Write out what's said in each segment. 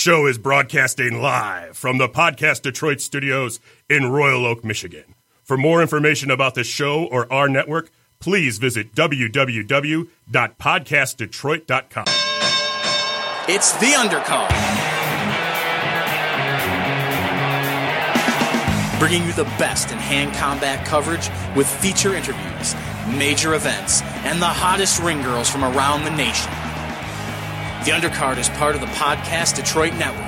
show is broadcasting live from the Podcast Detroit studios in Royal Oak, Michigan. For more information about the show or our network, please visit www.podcastdetroit.com. It's the undercard. Bringing you the best in hand combat coverage with feature interviews, major events, and the hottest ring girls from around the nation. The undercard is part of the Podcast Detroit Network.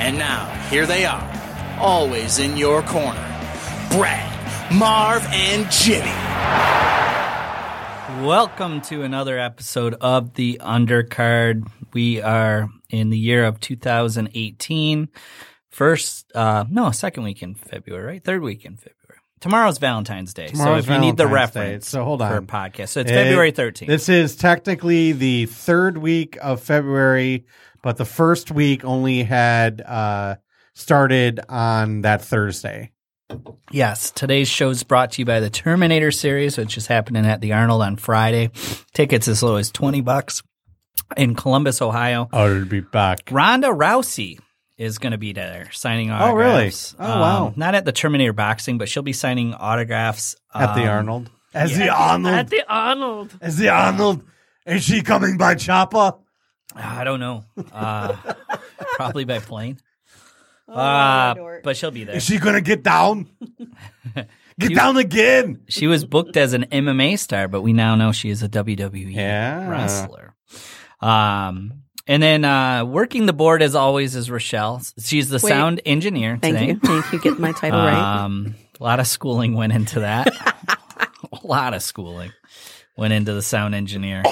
And now, here they are, always in your corner Brad, Marv, and Jimmy. Welcome to another episode of the Undercard. We are in the year of 2018. First, uh, no, second week in February, right? Third week in February. Tomorrow's Valentine's Day. Tomorrow's so if you need the Valentine's Day, reference so hold for a podcast. So it's It- February 13th. This is technically the third week of February, but the first week only had uh, started on that Thursday. Yes, today's show is brought to you by the Terminator series, which is happening at the Arnold on Friday. Tickets as low as 20 bucks in Columbus, Ohio. Oh, to be back. Ronda Rousey is going to be there signing autographs. Oh, really? autographs. Um, Oh, wow. Not at the Terminator boxing, but she'll be signing autographs At the um, Arnold. As yeah, the Arnold. At the Arnold. As the Arnold. Is she coming by chopper? I don't know. Uh, probably by plane. Oh, uh, but she'll be there. Is she going to get down? get You- down again. She was booked as an MMA star, but we now know she is a WWE Yeah. wrestler. Um, and then uh, working the board as always is Rochelle. She's the Wait. sound engineer Thank today. you. Thank you. Get my title right. Um, a lot of schooling went into that. a lot of schooling went into the sound engineer.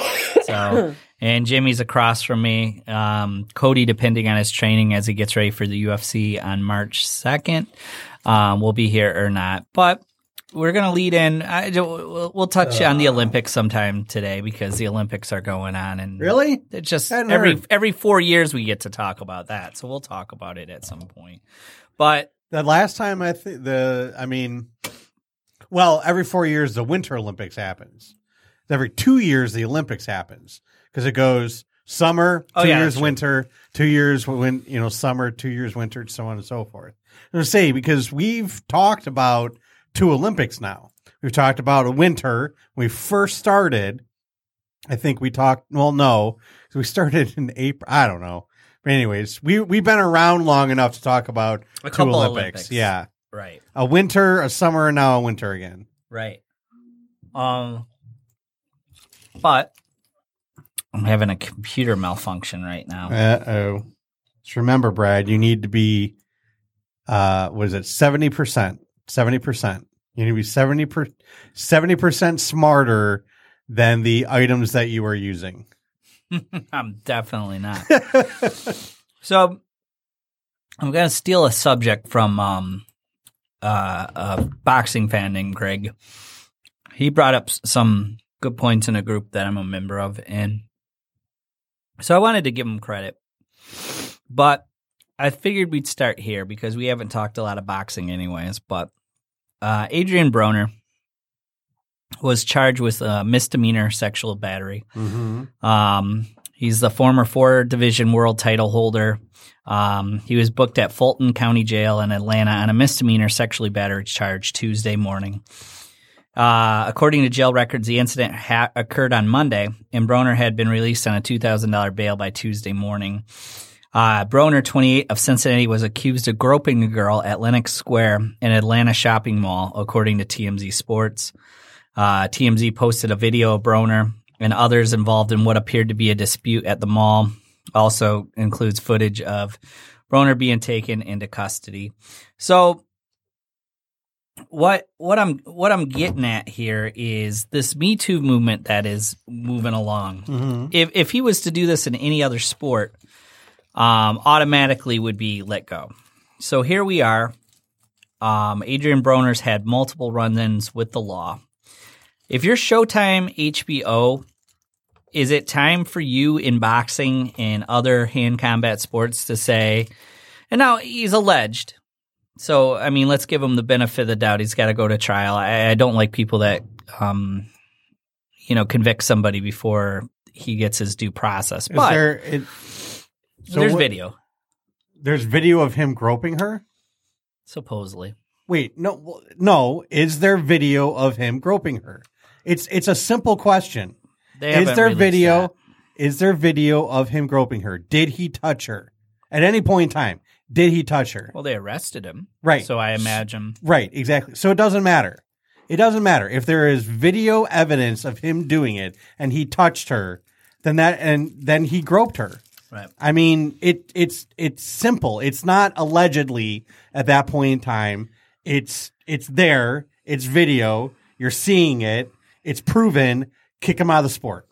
So, and Jimmy's across from me. Um, Cody, depending on his training as he gets ready for the UFC on March 2nd, um, will be here or not. But we're going to lead in. I, we'll we'll touch on the uh. Olympics sometime today because the Olympics are going on. And Really? it's just every heard. every four years we get to talk about that. So we'll talk about it at some point. But The last time I think the, I mean, well, every four years the Winter Olympics happens. Every two years the Olympics happens because it goes summer, oh, two Oh, yeah, years that's true. winter, two years when you know summer, two years winter, so on and so forth. I'm gonna say because we've talked about two Olympics now. We've talked about a winter. We first started, I think we talked, well, no, we started in April. I don't know. But anyways, we, we've been around long enough to talk about a two Olympics. Olympics. Yeah. Right. A winter, a summer, and now a winter again. Right. Um, but I'm having a computer malfunction right now. Uh oh. Just remember, Brad, you need to be, uh, what is it, 70%? 70%. You need to be seventy per seventy percent smarter than the items that you are using. I'm definitely not. so I'm gonna steal a subject from um uh a boxing fan named Greg. He brought up some good points in a group that I'm a member of, and so I wanted to give him credit. But I figured we'd start here because we haven't talked a lot of boxing anyways. But uh, Adrian Broner was charged with a misdemeanor sexual battery. Mm-hmm. Um, he's the former four division world title holder. Um, he was booked at Fulton County Jail in Atlanta on a misdemeanor sexually battered charge Tuesday morning. Uh, according to jail records, the incident ha- occurred on Monday, and Broner had been released on a $2,000 bail by Tuesday morning. Uh, Broner, 28 of Cincinnati, was accused of groping a girl at Lenox Square, an Atlanta shopping mall, according to TMZ Sports. Uh, TMZ posted a video of Broner and others involved in what appeared to be a dispute at the mall. Also includes footage of Broner being taken into custody. So what what I'm what I'm getting at here is this Me Too movement that is moving along. Mm-hmm. If if he was to do this in any other sport, um, automatically would be let go. So here we are. Um, Adrian Broner's had multiple run-ins with the law. If you're Showtime HBO, is it time for you in boxing and other hand combat sports to say, and now he's alleged. So, I mean, let's give him the benefit of the doubt. He's got to go to trial. I, I don't like people that, um, you know, convict somebody before he gets his due process. Is But there? It, So There's what- video, There's video of him groping her. supposedly. Wait, no, no. Is there video of him groping her? It's it's a simple question. They Is there video? that. Is there video of him groping her? Did he touch her at any point in time? Did he touch her? Well, they arrested him, Right. So I imagine. Right, exactly. So it doesn't matter. It doesn't matter if there is video evidence of him doing it and he touched her, then that and then he groped her. Right. I mean, it it's it's simple. It's not allegedly at that point in time. It's it's there. It's video. You're seeing it. It's proven. Kick him out of the sport.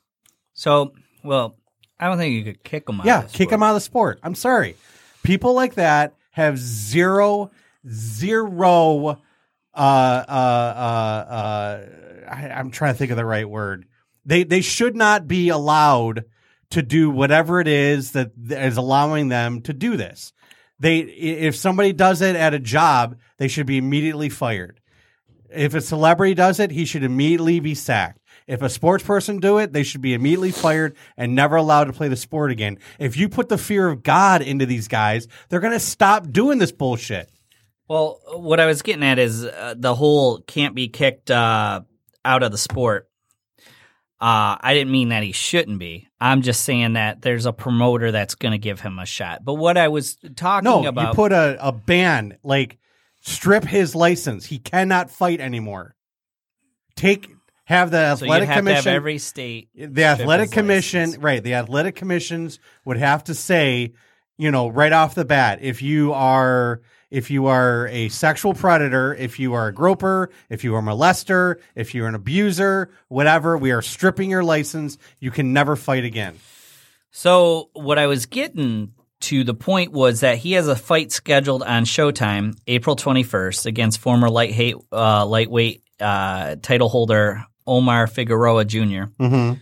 So, well, I don't think you could kick him out. Yeah, of the kick sport. him out of the sport. I'm sorry. People like that have zero, zero. Uh, uh, uh, uh, I, I'm trying to think of the right word. They they should not be allowed to do whatever it is that is allowing them to do this. They if somebody does it at a job, they should be immediately fired. If a celebrity does it, he should immediately be sacked. If a sports person do it, they should be immediately fired and never allowed to play the sport again. If you put the fear of God into these guys, they're going to stop doing this bullshit. Well, what I was getting at is uh, the whole can't be kicked uh, out of the sport. Uh, I didn't mean that he shouldn't be. I'm just saying that there's a promoter that's going to give him a shot. But what I was talking about. No, about, you put a, a ban, like strip his license. He cannot fight anymore. Take have the so you athletic have to commission have every state. the athletic commission license. right the athletic commissions would have to say you know right off the bat if you are if you are a sexual predator if you are a groper if you are a molester if you're an abuser whatever we are stripping your license you can never fight again So what I was getting to the point was that he has a fight scheduled on Showtime April 21st against former light uh, lightweight uh, title holder Omar Figueroa Jr. mm-hmm.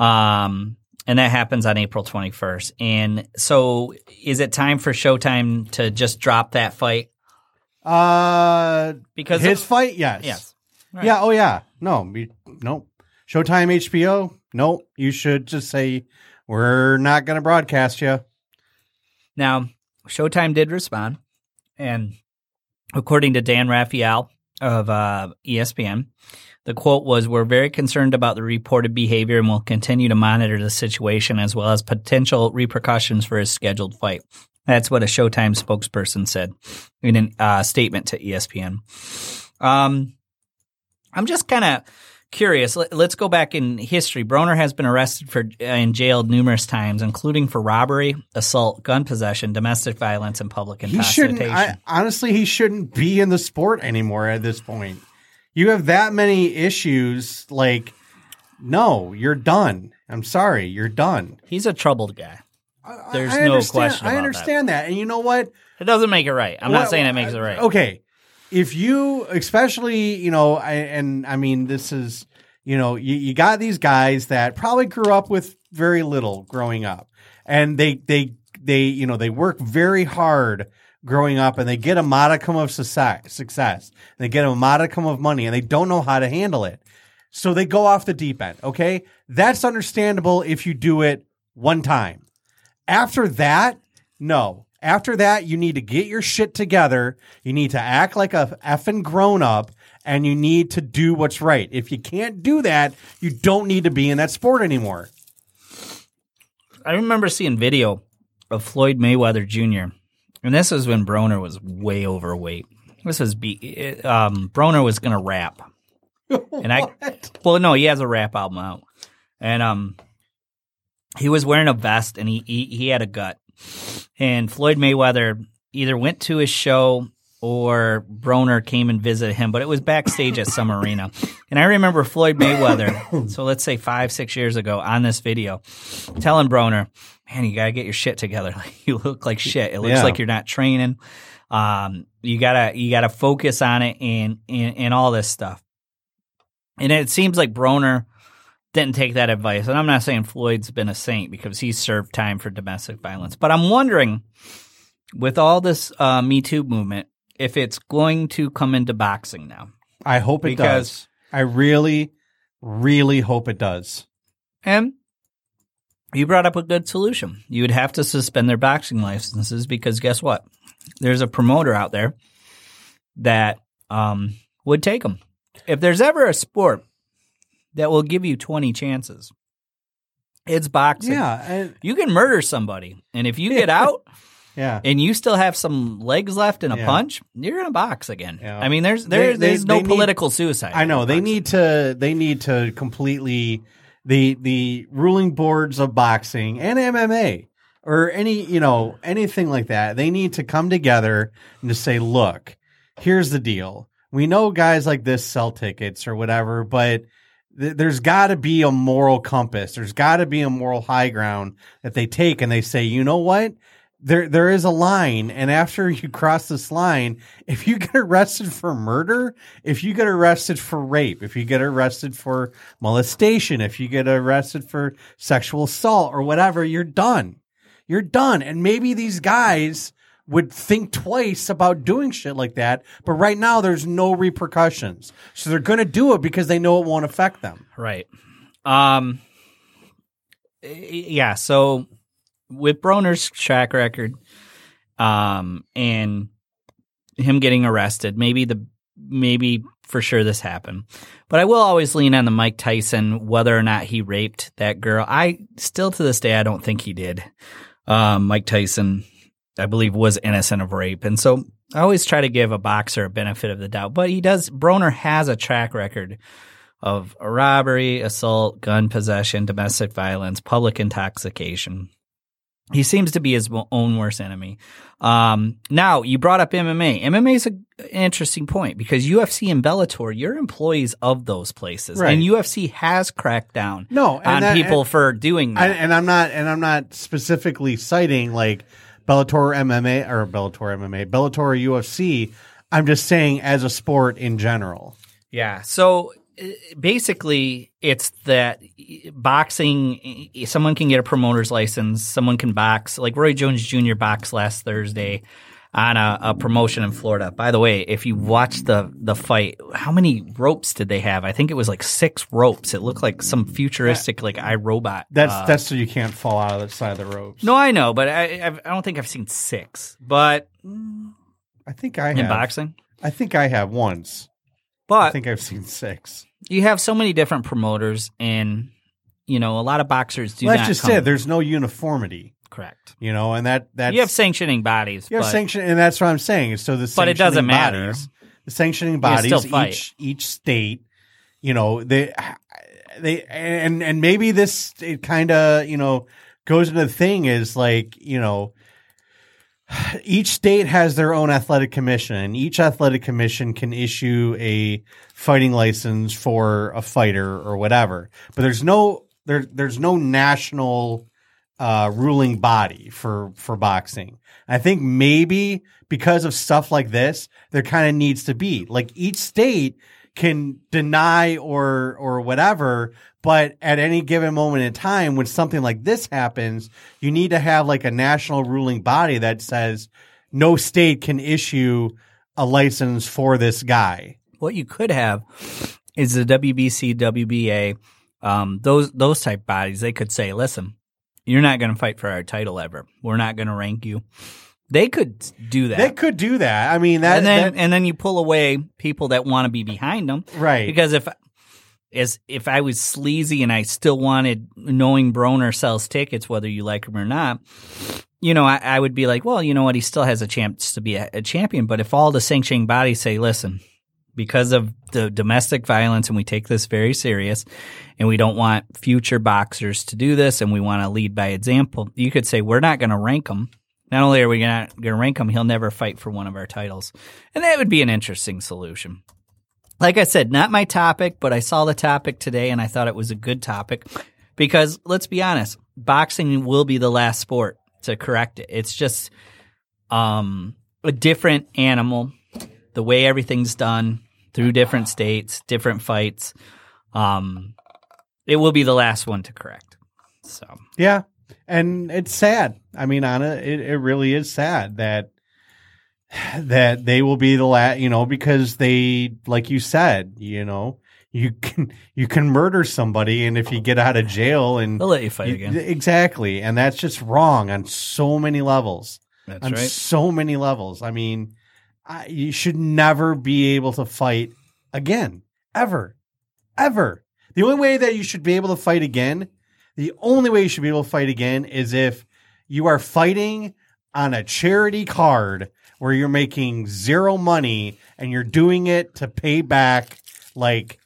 Um, and that happens on April 21st. And so is it time for Showtime to just drop that fight? uh Because his fight? Yes. Yes. yeah oh yeah. No we, no showtime hbo no you should just say we're not going to broadcast you Now, Showtime did respond, and according to Dan Rafael of uh, ESPN, the quote was, "We're very concerned about the reported behavior, and will continue to monitor the situation as well as potential repercussions for his scheduled fight." That's what a Showtime spokesperson said in a uh, statement to ESPN. Um, I'm just kind of curious. Let, us go back in history. Broner has been arrested for uh, and jailed numerous times, including for robbery, assault, gun possession, domestic violence, and public he shouldn't. I, honestly he shouldn't be in the sport anymore at this point you have that many issues like no you're done i'm sorry you're done He's a troubled guy. There's I no understand- question i understand that. and you know what It doesn't make it right. I'm Well, not saying it makes it right. Uh, okay if you especially you know I, and i mean this is you know you, you got these guys that probably grew up with very little growing up and they they they you know they work very hard growing up and they get a modicum of success they get a modicum of money and they don't know how to handle it so they go off the deep end okay that's understandable if you do it one time after that, no. After that, you need to get your shit together. You need to act like a effing grown up and you need to do what's right. If you can't do that, you don't need to be in that sport anymore. I remember seeing video of Floyd Mayweather Jr. And this was when Broner was way overweight. This was be um, Broner was gonna rap, and I well no he has a rap album out, and um he was wearing a vest and he he, he had a gut, and Floyd Mayweather either went to his show or Broner came and visited him, but it was backstage at some arena. And I remember Floyd Mayweather, so let's say five, six years ago on this video, telling Broner, man, you gotta get your shit together. Like, you look like shit. It looks Yeah. like you're not training. Um, you gotta, you gotta focus on it and, and, and all this stuff. And it seems like Broner didn't take that advice. And I'm not saying Floyd's been a saint because he's served time for domestic violence, but I'm wondering with all this uh, Me Too movement, if it's going to come into boxing now. I hope it Because- does. I really, really hope it does. And you brought up a good solution. You would have to suspend their boxing licenses because guess what? There's a promoter out there that um, would take them. If there's ever a sport that will give you 20 chances, it's boxing. Yeah, and, You can murder somebody, and if you get out yeah. and you still have some legs left and a Yeah. punch, you're gonna box again. Yeah. I mean, there's They- there's they- there's no they need- political suicide. I know they boxing. need to they need to completely the the ruling boards of boxing and MMA or any you know anything like that. They need to come together and to say, look, here's the deal. We know guys like this sell tickets or whatever, but th- there's got to be a moral compass. There's got to be a moral high ground that they take and they say, you know what? There, there is a line, and after you cross this line, if you get arrested for murder, if you get arrested for rape, if you get arrested for molestation, if you get arrested for sexual assault or whatever, you're done. You're done. And maybe these guys would think twice about doing shit like that, but right now there's no repercussions. So they're going to do it because they know it won't affect them. Right. Um. Yeah. So with Broner's track record, um, and him getting arrested, maybe the maybe for sure this happened, but I will always lean on the Mike Tyson whether or not he raped that girl. I still to this day I don't think he did. Um, Mike Tyson, I believe, was innocent of rape, and so I always try to give a boxer a benefit of the doubt. But he does. Broner has a track record of robbery, assault, gun possession, domestic violence, public intoxication. He seems to be his own worst enemy. Um, now, you brought up MMA. MMA is a, an interesting point because UFC and Bellator, you're employees of those places, Right. and UFC has cracked down No, on that- people and- for doing that. I, and I'm not, and I'm not specifically citing like Bellator MMA or Bellator MMA, Bellator UFC. I'm just saying as a sport in general. Yeah. So basically, it's that boxing, someone can get a promoter's license, someone can box. Like Roy Jones Jr. boxed last Thursday on a, a promotion in Florida. By the way, if you watch the, the fight, how many ropes did they have? I think it was like six ropes. It looked like some futuristic, like iRobot. That's uh, that's so you can't fall out of the side of the ropes. no, I know, but I, I've, I don't think I've seen six. But I think I in have. boxing, I think I have once. I think I've seen six. you have so many different promoters, and you know a lot of boxers do not just it. There's no uniformity, Correct. you know, and that that's you have sanctioning bodies, you have but sanction, and that's what I'm saying. So the But it doesn't matter. Bodies, the sanctioning bodies, each each state, you know, they they and and maybe this it kind of you know goes into the thing is like you know each state has their own athletic commission. And each athletic commission can issue a fighting license for a fighter or whatever. But there's no there there's no national uh, ruling body for for boxing. I think maybe because of stuff like this there kind of needs to be. Like each state can deny or or whatever but at any given moment in time when something like this happens you need to have like a national ruling body that says no state can issue a license for this guy what you could have is the WBC, WBA, um, those those type bodies. They could say, "Listen, you're not going to fight for our title ever. We're not going to rank you." They could do that, they could do that. I mean that, and then that- and then you pull away people that want to be behind them, right. Because if as if I was sleazy and I still wanted knowing Broner sells tickets, whether you like him or not, you know, I, I would be like, well, you know what, he still has a chance to be a, a champion. But if all the sanctioning bodies say, listen, because of the domestic violence and we take this very serious and we don't want future boxers to do this and we want to lead by example, you could say, we're not going to rank him. Not only are we not going to rank him, he'll never fight for one of our titles. And that would be an interesting solution like I said, not my topic, but I saw the topic today and I thought it was a good topic because let's be honest, boxing will be the last sport to correct it. It's just um, a different animal, the way everything's done through different states, different fights. Um, it will be the last one to correct. So Yeah, and it's sad. I mean, Anna, it, it really is sad that that they will be the last. You know, because they, like you said, you know, you can you can murder somebody, and if you get out of jail and They'll let you fight you- again. exactly, and that's just wrong on so many levels. That's on right. so many levels. I mean, I, you should never be able to fight again, ever, ever. The only way that you should be able to fight again, the only way you should be able to fight again is if you are fighting on a charity card where you're making zero money and you're doing it to pay back like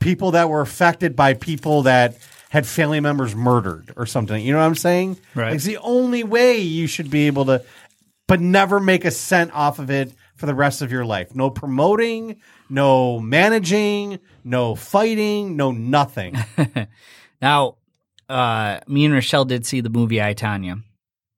people that were affected by people that had family members murdered or something. You know what I'm saying? Right. It's the only way you should be able to, but never make a cent off of it for the rest of your life. No promoting, no managing, no fighting, no nothing. Now, uh, me and Rochelle did see the movie I Tonya,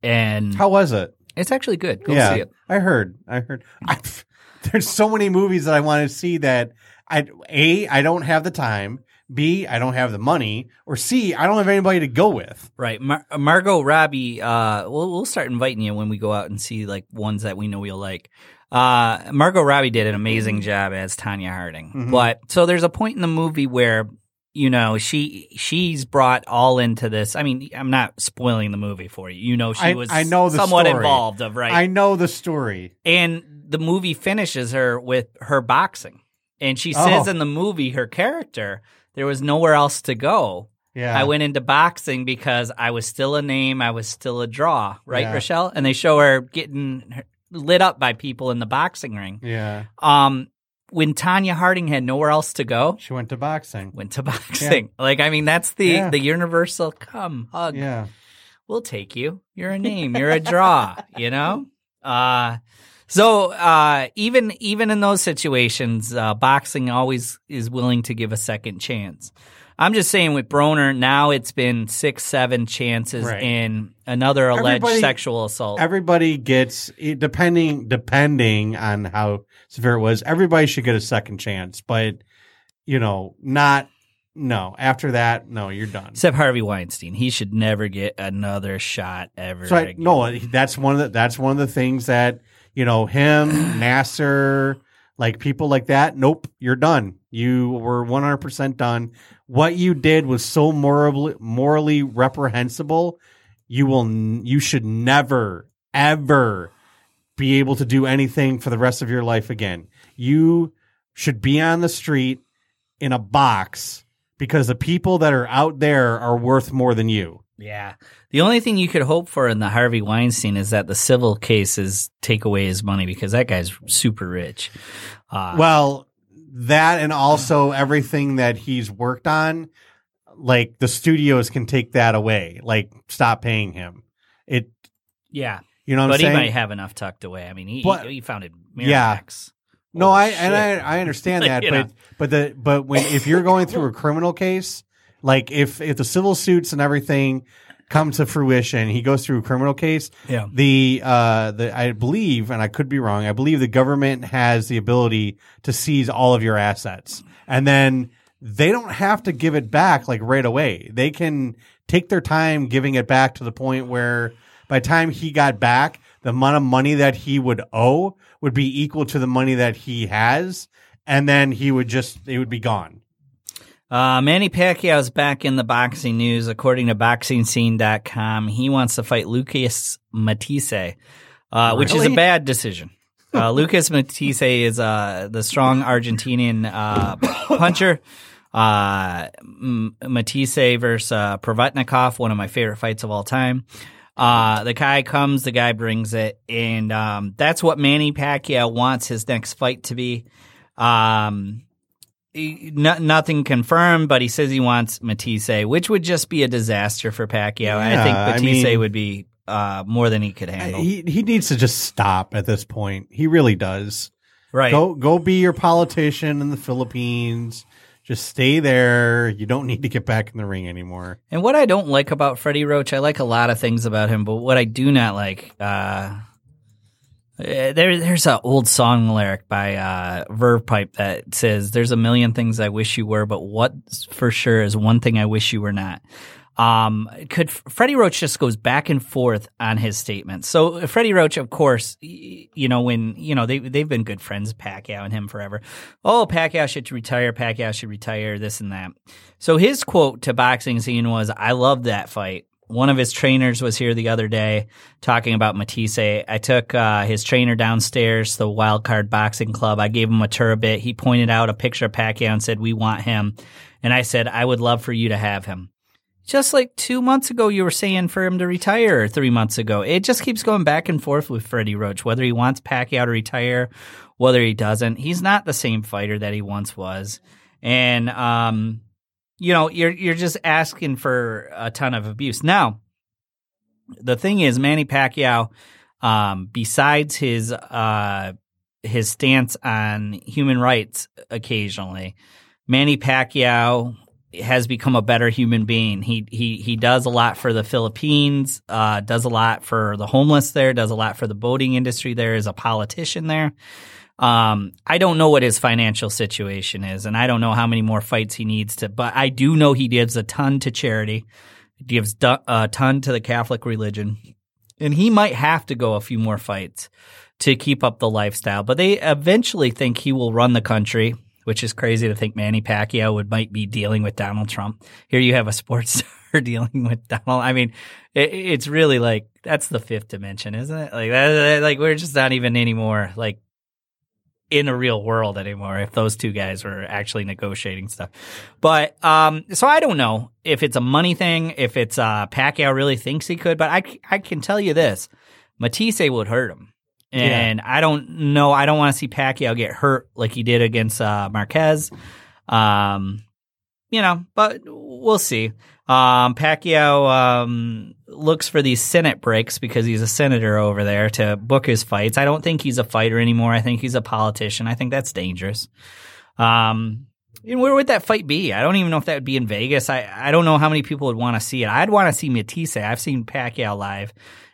and How was it? it's actually good. Go see it. I heard. I heard. I, there's so many movies that I want to see that I a I don't have the time. B I don't have the money. Or C I don't have anybody to go with. Right, Mar- Margot Robbie. Uh, we'll we'll start inviting you when we go out and see like ones that we know we'll like. Uh, Margot Robbie did an amazing job as Tonya Harding, Mhm. but so there's a point in the movie where you know she she's brought all into this. I mean, I'm not spoiling the movie for you. You know, she I- was I know the somewhat story. involved of right, I know the story. and the movie finishes her with her boxing, and she says Oh. in the movie her character there was nowhere else to go. Yeah, I went into boxing because I was still a name, I was still a draw, right, Yeah. Rochelle? And they show her getting lit up by people in the boxing ring. Yeah, Um, when Tonya Harding had nowhere else to go, she went to boxing. went to boxing. Like, I mean, that's the Yeah. the universal come hug. Yeah, We'll take you. You're a name. You're a draw. You know. Uh, so uh, even even in those situations, uh, boxing always is willing to give a second chance. I'm just saying with Broner, now it's been six, seven chances Right. in another alleged Everybody- sexual assault. everybody gets depending depending on how severe it was. Everybody should get a second chance, but you know, not no. After that, no, you're done. Except Harvey Weinstein, he should never get another shot ever. So I, again. no, that's one of the that's one of the things that you know him, Nassar, like people like that. Nope, you're done. You were 100 percent done. What you did was so morally morally reprehensible. You will you should never ever be able to do anything for the rest of your life again. You should be on the street in a box because the people that are out there are worth more than you. Yeah. The only thing you could hope for in the Harvey Weinstein is that the civil cases take away his money because that guy's super rich. Uh, Well, that and also everything that he's worked on, like the studios can take that away, like stop paying him. It, yeah. you know what but I'm saying? But he might have enough tucked away. I mean, he, But- he, founded Yeah. No, Holy I and I. I understand that, You but know. but the but when if you're going through a criminal case, like if if the civil suits and everything come to fruition, he goes through a criminal case. Yeah. The uh the I believe, and I could be wrong, I believe the government has the ability to seize all of your assets. And then they don't have to give it back like right away. They can take their time giving it back to the point where by the time he got back, the amount of money that he would owe would be equal to the money that he has, and then he would just it would be gone. Uh, Manny Pacquiao's back in the boxing news. According to BoxingScene.com, he wants to fight Lucas Matthysse, uh, which is a bad decision. Uh, Lucas Matthysse is uh, the strong Argentinian uh, puncher. Uh, Matthysse versus uh, Provodnikov, one of my favorite fights of all time. Uh, the guy comes, the guy brings it, and um, that's what Manny Pacquiao wants his next fight to be. Um, no, nothing confirmed, but he says he wants Matthysse, which would just be a disaster for Pacquiao. I think Yeah, I Matthysse mean- would be uh, more than he could handle. He he needs to just stop at this point. He really does. right. Go go be your politician in the Philippines. Just stay there. You don't need to get back in the ring anymore. And what I don't like about Freddie Roach, I like a lot of things about him, but what I do not like, uh, there, there's an old song lyric by uh, Verve Pipe that says, "There's a million things I wish you were, but what for sure is one thing I wish you were not." Um, could Freddie Roach just goes back and forth on his statements. So Freddie Roach, of course, you know when you know they they've been good friends, Pacquiao and him forever. Oh, Pacquiao should retire. Pacquiao should retire. This and that. So his quote to boxing scene was, "I love that fight." One of his trainers was here the other day talking about Matthysse. I took uh, his trainer downstairs, the Wild Card Boxing Club. I gave him a tour a bit. He pointed out a picture of Pacquiao and said, "We want him." And I said, "I would love for you to have him." Just like two months ago, you were saying for him to retire, three months ago. It just keeps going back and forth with Freddie Roach, whether he wants Pacquiao to retire, whether he doesn't. He's not the same fighter that he once was. And, um, you know, you're you're just asking for a ton of abuse. Now, the thing is, Manny Pacquiao, um, besides his uh, his stance on human rights occasionally, Manny Pacquiao has become a better human being. He he he does a lot for the Philippines, uh, does a lot for the homeless there, does a lot for the boating industry there, is a politician there. Um, I don't know what his financial situation is, and I don't know how many more fights he needs to. But I do know he gives a ton to charity, gives a ton to the Catholic religion, and he might have to go a few more fights to keep up the lifestyle. But they eventually think he will run the country, which is crazy to think Manny Pacquiao would might be dealing with Donald Trump. Here you have a sports star dealing with Donald. I mean, it, it's really like that's the fifth dimension, isn't it? Like that, like we're just not even anymore like in a real world anymore if those two guys were actually negotiating stuff. But um so I don't know if it's a money thing, if it's uh Pacquiao really thinks he could, but I, I can tell you this. Matthysse would hurt him. And I don't know, I don't want to see Pacquiao get hurt like he did against uh Marquez. Um you know, but we'll see. Um, Pacquiao um, looks for these Senate breaks because he's a senator over there to book his fights. I don't think he's a fighter anymore. I think he's a politician. I think that's dangerous. Um, and where would that fight be? I don't even know if that would be in Vegas. I, I don't know how many people would want to see it. I'd want to see Matthysse. I've seen Pacquiao live,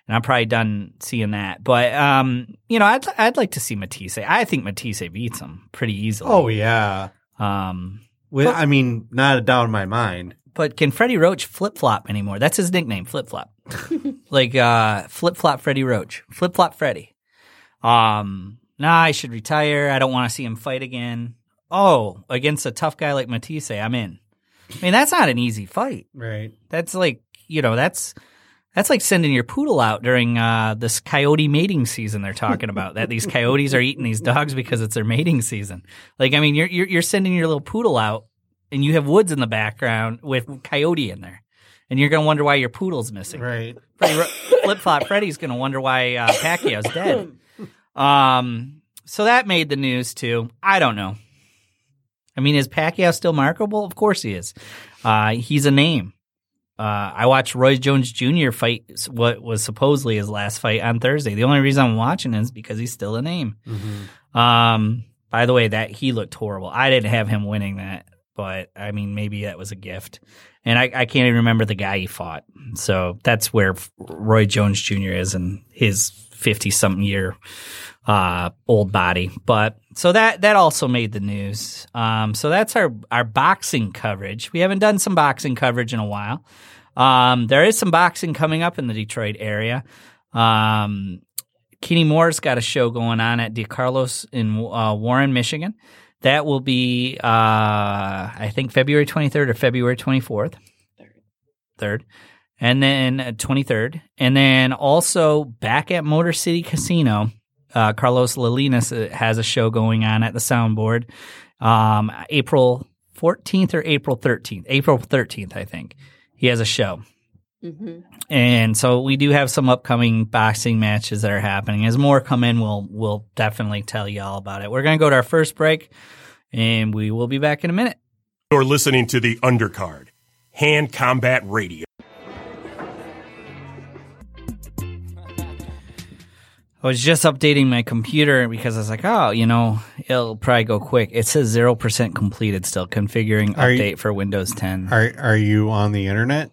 and I'm probably done seeing that. But um, you know, I'd I'd like to see Matthysse. I think Matthysse beats him pretty easily. Oh yeah. Um, Well, I mean, not a doubt in my mind. But can Freddie Roach flip flop anymore? That's his nickname, flip flop. like uh, flip flop Freddie Roach, flip flop Freddie. Um, nah, I should retire. I don't want to see him fight again. Oh, against a tough guy like Matthysse, I'm in. I mean, that's not an easy fight. Right. That's like you know, that's that's like sending your poodle out during uh, this coyote mating season. They're talking about that these coyotes are eating these dogs because it's their mating season. Like, I mean, you're you're, you're sending your little poodle out, and you have woods in the background with coyote in there, and you're gonna wonder why your poodle's missing. Right. Flip flop Freddy's gonna wonder why uh, Pacquiao's dead. Um, so that made the news too. I don't know. I mean, is Pacquiao still marketable? Of course he is. Uh, he's a name. Uh, I watched Roy Jones Jr. fight what was supposedly his last fight on Thursday. The only reason I'm watching is because he's still a name. Um, by the way, that he looked horrible. I didn't have him winning that, but I mean, maybe that was a gift. And I, I can't even remember the guy he fought. So that's where Roy Jones Jr. is in his 50 something year uh, old body. But so that that also made the news. Um, so that's our our boxing coverage. We haven't done some boxing coverage in a while. Um, there is some boxing coming up in the Detroit area. Um, Kenny Moore's got a show going on at DeCarlos in uh, Warren, Michigan. That will be, uh, I think, February 23rd or February 24th. Third. And then uh, 23rd. And then also back at Motor City Casino, uh, Carlos Lalinas uh, has a show going on at the soundboard um, April 14th or April 13th. April 13th, I think. He has a show. Mm-hmm. And so we do have some upcoming boxing matches that are happening. As more come in, we'll we'll definitely tell you all about it. We're going to go to our first break, and we will be back in a minute. You're listening to the Undercard, Hand Combat Radio. I was just updating my computer because I was like, oh, you know, it'll probably go quick. It says zero percent completed still. Configuring Are you- update for Windows 10. Are Are you on the internet?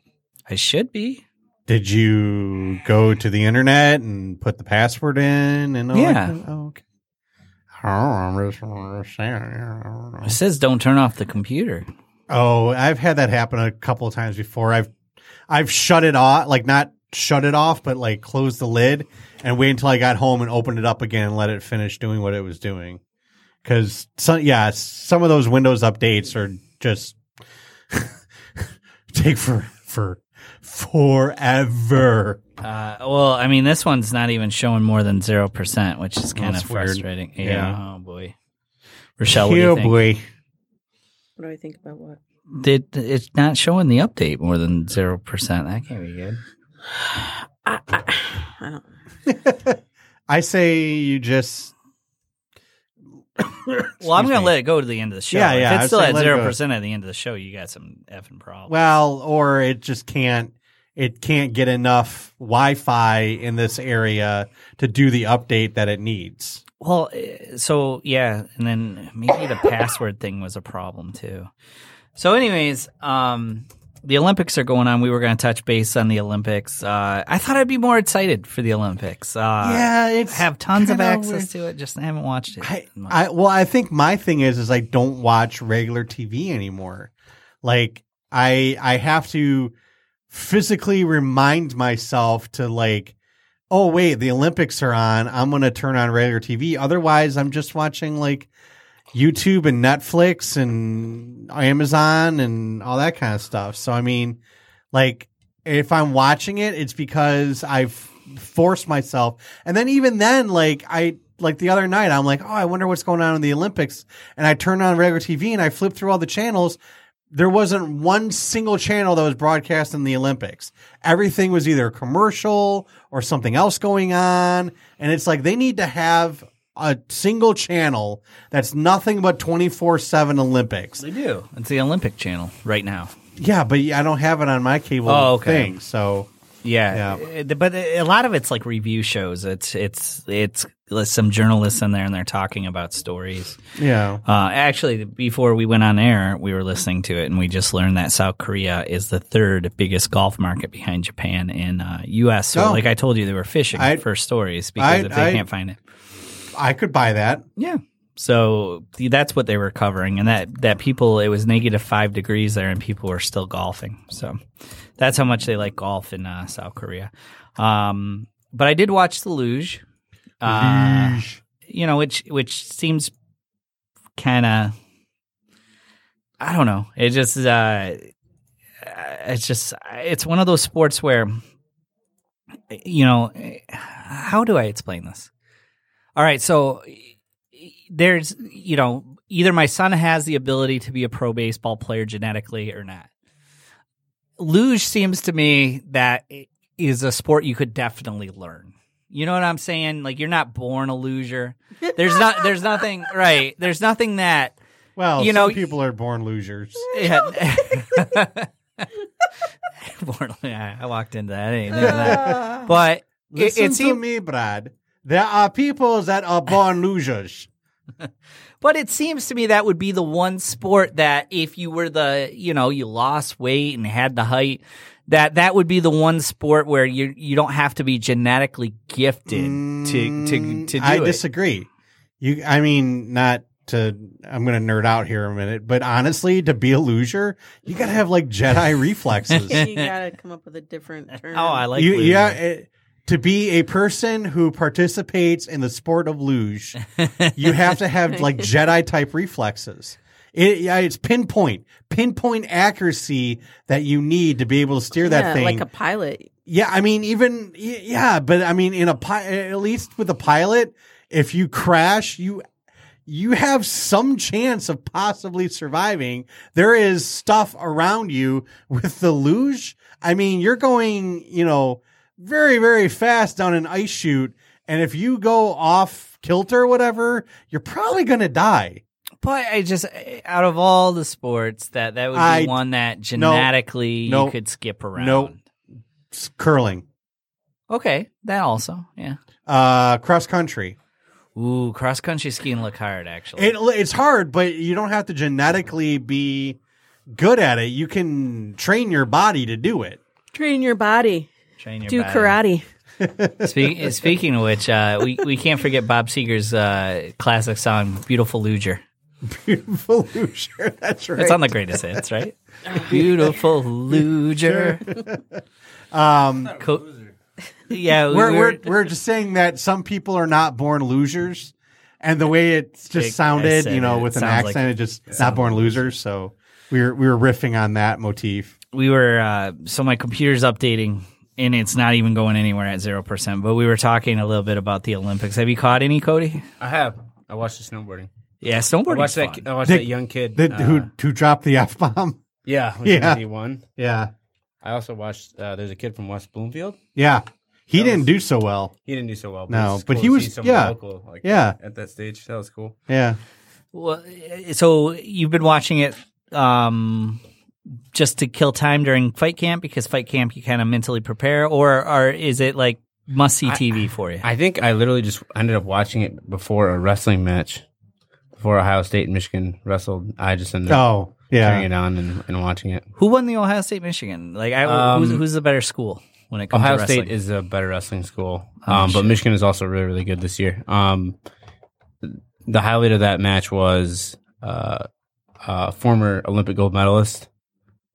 I should be. Did you go to the internet and put the password in and all Yeah. that? Oh, okay. Oh, I'm just understanding. It says don't turn off the computer. Oh, I've had that happen a couple of times before. I've I've shut it off, like not shut it off, but like closed the lid and wait until I got home and opened it up again and let it finish doing what it was doing. Cause some, yeah, some of those Windows updates are just take for, for forever. Uh, well, I mean, this one's not even showing more than zero percent, which is kind That's of weird. frustrating. Yeah. Yeah. Oh boy. Rochelle, what do you Oh think? boy. What do I think about what? Did it's not showing the update more than zero percent? That can't be good. I, I, I don't. I say you just Well, I'm going to let it go to the end of the show. Yeah, yeah, If it's still at zero percent at the end of the show, you got some effing problems. well, or it just can't it can't get enough Wi-Fi in this area to do the update that it needs. Well, eh, so yeah, and then maybe the password thing was a problem too. So, anyways, um, the Olympics are going on. We were going to touch base on the Olympics. Uh, I thought I'd be more excited for the Olympics. Uh, yeah, it's have tons of access to it. Just haven't watched it. I. I well, I think my thing is is I don't watch regular TV anymore. Like I I have to physically remind myself to like, oh wait, the Olympics are on. I'm gonna turn on regular TV. Otherwise, I'm just watching like YouTube and Netflix and Amazon and all that kind of stuff. So I mean, like if I'm watching it, it's because I've forced myself. And then even then, like I like the other night, I'm like, oh, I wonder what's going on in the Olympics. And I turned on regular TV and I flipped through all the channels. There wasn't one single channel that was broadcasting the Olympics. Everything was either commercial or something else going on. And it's like they need to have a single channel that's nothing but 24 7 Olympics. they do. It's the Olympic Channel right now. Yeah, but I don't have it on my cable Oh, okay. thing. So Yeah, Yeah. But a lot of it's like review shows. It's it's it's some journalists in there and they're talking about stories. yeah. Uh, actually, before we went on air, we were listening to it, and we just learned that South Korea is the third biggest golf market behind Japan and uh, U.S. So, Oh. like I told you, they were fishing I- for stories because I- if they I- can't find it, I could buy that. yeah. So that's what they were covering, and that that people it was negative five degrees there, and people were still golfing. So that's how much they like golf in uh, South Korea. Um, but I did watch the luge. Uh, you know, which which seems kind of I don't know. It just uh it's just it's one of those sports where you know, how do I explain this? All right, so there's you know, either my son has the ability to be a pro baseball player genetically or not. Luge seems to me that is a sport you could definitely learn. You know what I'm saying? Like you're not born a loser. There's not there's nothing right. There's nothing that Well, You you know- know, people are born losers. yeah. born, yeah, I walked into that. I didn't that. But it, Listen it to seemed me, Brad. There are people that are born losers. But it seems to me that would be the one sport that if you were the, you know, you lost weight and had the height, that that would be the one sport where you you don't have to be genetically gifted to to to mm, do it. I it. disagree. You, I mean, not to. I'm going to nerd out here a minute, but honestly, to be a loser, you got to have like Jedi reflexes. you gotta come up with a different term. Oh, I like you, luge. yeah, it, to be a person who participates in the sport of luge, you have to have like Jedi type reflexes. It, it's pinpoint, pinpoint accuracy that you need to be able to steer that thing. like a pilot. Yeah, I mean, even yeah, but I mean, in a pi- at least with a pilot, if you crash, you you have some chance of possibly surviving. There is stuff around you with the luge. I mean, you're going, you know, very very fast down an ice chute, and if you go off kilter or whatever, you're probably gonna die. But I just out of all the sports that that would be I- one that genetically you Nope. could skip around. Nope. It's curling, Okay, that also, yeah. uh, cross country. Ooh, cross country skiing look hard actually. It, it's hard, but you don't have to genetically be good at it. You can train your body to do it. Train your body. Train your Do body. karate. Speak, speaking of which, uh, we we can't forget Bob Seger's uh, classic song "Beautiful Luger." Beautiful loser. That's right. It's on the greatest hits, right? Beautiful loser. Um, Co- yeah, we we're, were, we're we're just saying that some people are not born losers, and the way it just It- sounded, you know, it. with an Sounds like- accent, it just not born losers. So we were we were riffing on that motif. we were uh, so my computer's updating and it's not even going anywhere at zero percent. But we were talking a little bit about the Olympics. Have you caught any, Cody? I have. I watched the snowboarding. Yeah, snowboarding. I snowboarding. watched that. I watched The- that young kid. The, uh, who who dropped the f bomb? Yeah, Yeah. he won. Yeah, I also watched. Uh, there's a kid from West Bloomfield. yeah. He That didn't was- do so well. He didn't do so well. No, it's but cool he was- see someone yeah. local, like, Yeah. at that stage. That was cool. Yeah. Well, so you've been watching it um, just to kill time during fight camp because fight camp you kind of mentally prepare, or or is it like must see TV for you? I think I literally just ended up watching it before a wrestling match. Before Ohio State and Michigan wrestled, I just ended up Oh, turning it on and, and watching it. Who won the Ohio State Michigan? Like, I, Um, who's, who's the better school when it comes Ohio to wrestling? Ohio State is a better wrestling school, Oh, um, but. Michigan is also really, really good this year. Um, the highlight of that match was uh, uh, former Olympic gold medalist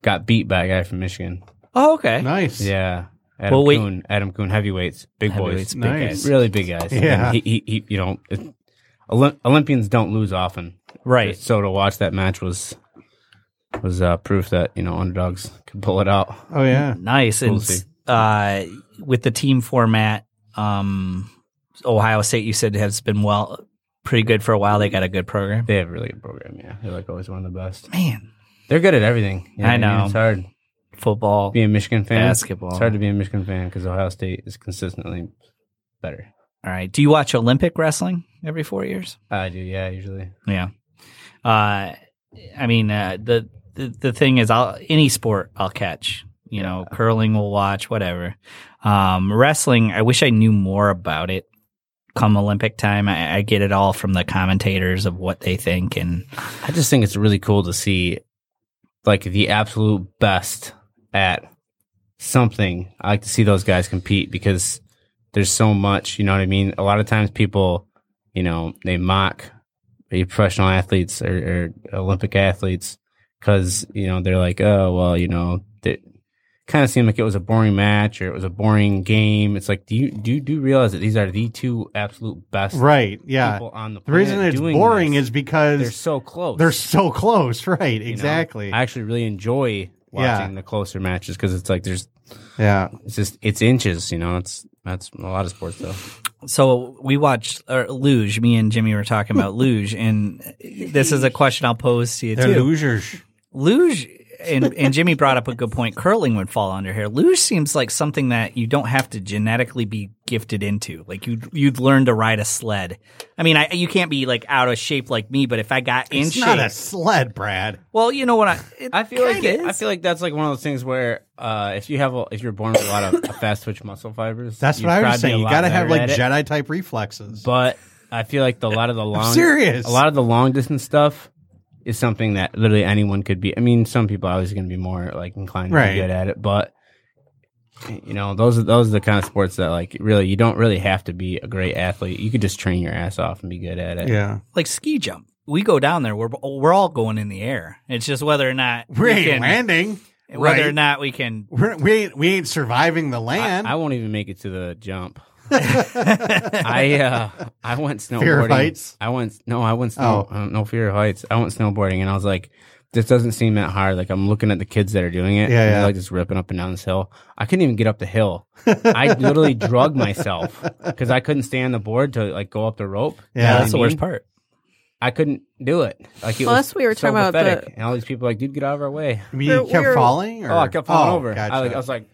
got beat by a guy from Michigan. oh, okay. Nice. Yeah, Adam Well, wait- Coon. Adam Coon, heavyweights, big Heavyweights, boys, big Nice. guys. really big guys. Yeah. He, he, he, you know, it, Olymp- Olympians don't lose often, Right. So to watch that match was was uh, proof that you know underdogs could pull it out. Oh yeah. Nice. We'll and uh, with the team format, um, Ohio State, you said has been well, pretty good for a while. They got a good program. They have a really good program. Yeah, they're like always one of the best. Man, They're good at everything. You I what know. It's hard football, being a Michigan fan. basketball. It's hard to be a Michigan fan because Ohio State is consistently better. All right. Do you watch Olympic wrestling every four years? I do, yeah, usually. Yeah. Uh, I mean, uh, the, the the thing is, I'll any sport I'll catch. You know, curling we'll watch, whatever. Um, wrestling, I wish I knew more about it. Come Olympic time, I, I get it all from the commentators of what they think, and I just think it's really cool to see like the absolute best at something. I like to see those guys compete because there's so much, you know what I mean? A lot of times people, you know, they mock professional athletes or, or Olympic athletes because, you know, they're like, oh, well, you know, kind of seemed like it was a boring match or it was a boring game. It's like, do you, do you, do you realize that these are the two absolute best Right. Yeah. people on the The reason planet it's doing boring this? is because they're so close. they're so close. Right. you know? Exactly. I actually really enjoy Yeah. watching the closer matches because it's like there's yeah. it's just it's inches. You know, it's that's a lot of sports though. so we watched uh, luge. Me and Jimmy were talking about luge, and this is a question I'll pose to you They're too. losers. luge and, and Jimmy brought up a good point. Curling would fall under here. Luge seems like something that you don't have to genetically be gifted into. Like you you'd learn to ride a sled. I mean, I, you can't be like out of shape like me, but if I got in shape It's shape, not a sled, Brad. well, you know what I? I feel like kinda I feel like that's like one of those things where uh, if you have a, if you're born with a lot of fast twitch muscle fibers, That's what I was saying. You got to have like. Jedi type reflexes. But I feel like the, a lot of the long serious. a lot of the long distance stuff is something that literally anyone could be. I mean, some people are always going to be more like inclined to be good at it, but you know, those are those are the kind of sports that like really you don't really have to be a great athlete. You could just train your ass off and be good at it. yeah. like ski jump. We go down there. We're we're all going in the air. It's just whether or not We ain't can, landing. whether or not we can. We're, we ain't we ain't surviving the I, land. I won't even make it to the jump. I uh I went snowboarding. Fear of heights? I went no, I went snow, uh, no fear of heights. I went snowboarding and I was like, this doesn't seem that hard. Like I'm looking at the kids that are doing it. Yeah, and they're, yeah. like just ripping up and down this hill. I couldn't even get up the hill. I literally drug myself because I couldn't stay on the board to like go up the rope. Yeah. You know what That's the I worst part. I couldn't do it. Like it Well, was that's we were so talking about, pathetic. the- and all these people were like, dude, get out of our way. I mean, We're- you kept we're- falling. Or? Oh, I kept falling Oh, over. Gotcha. I, like, I was like,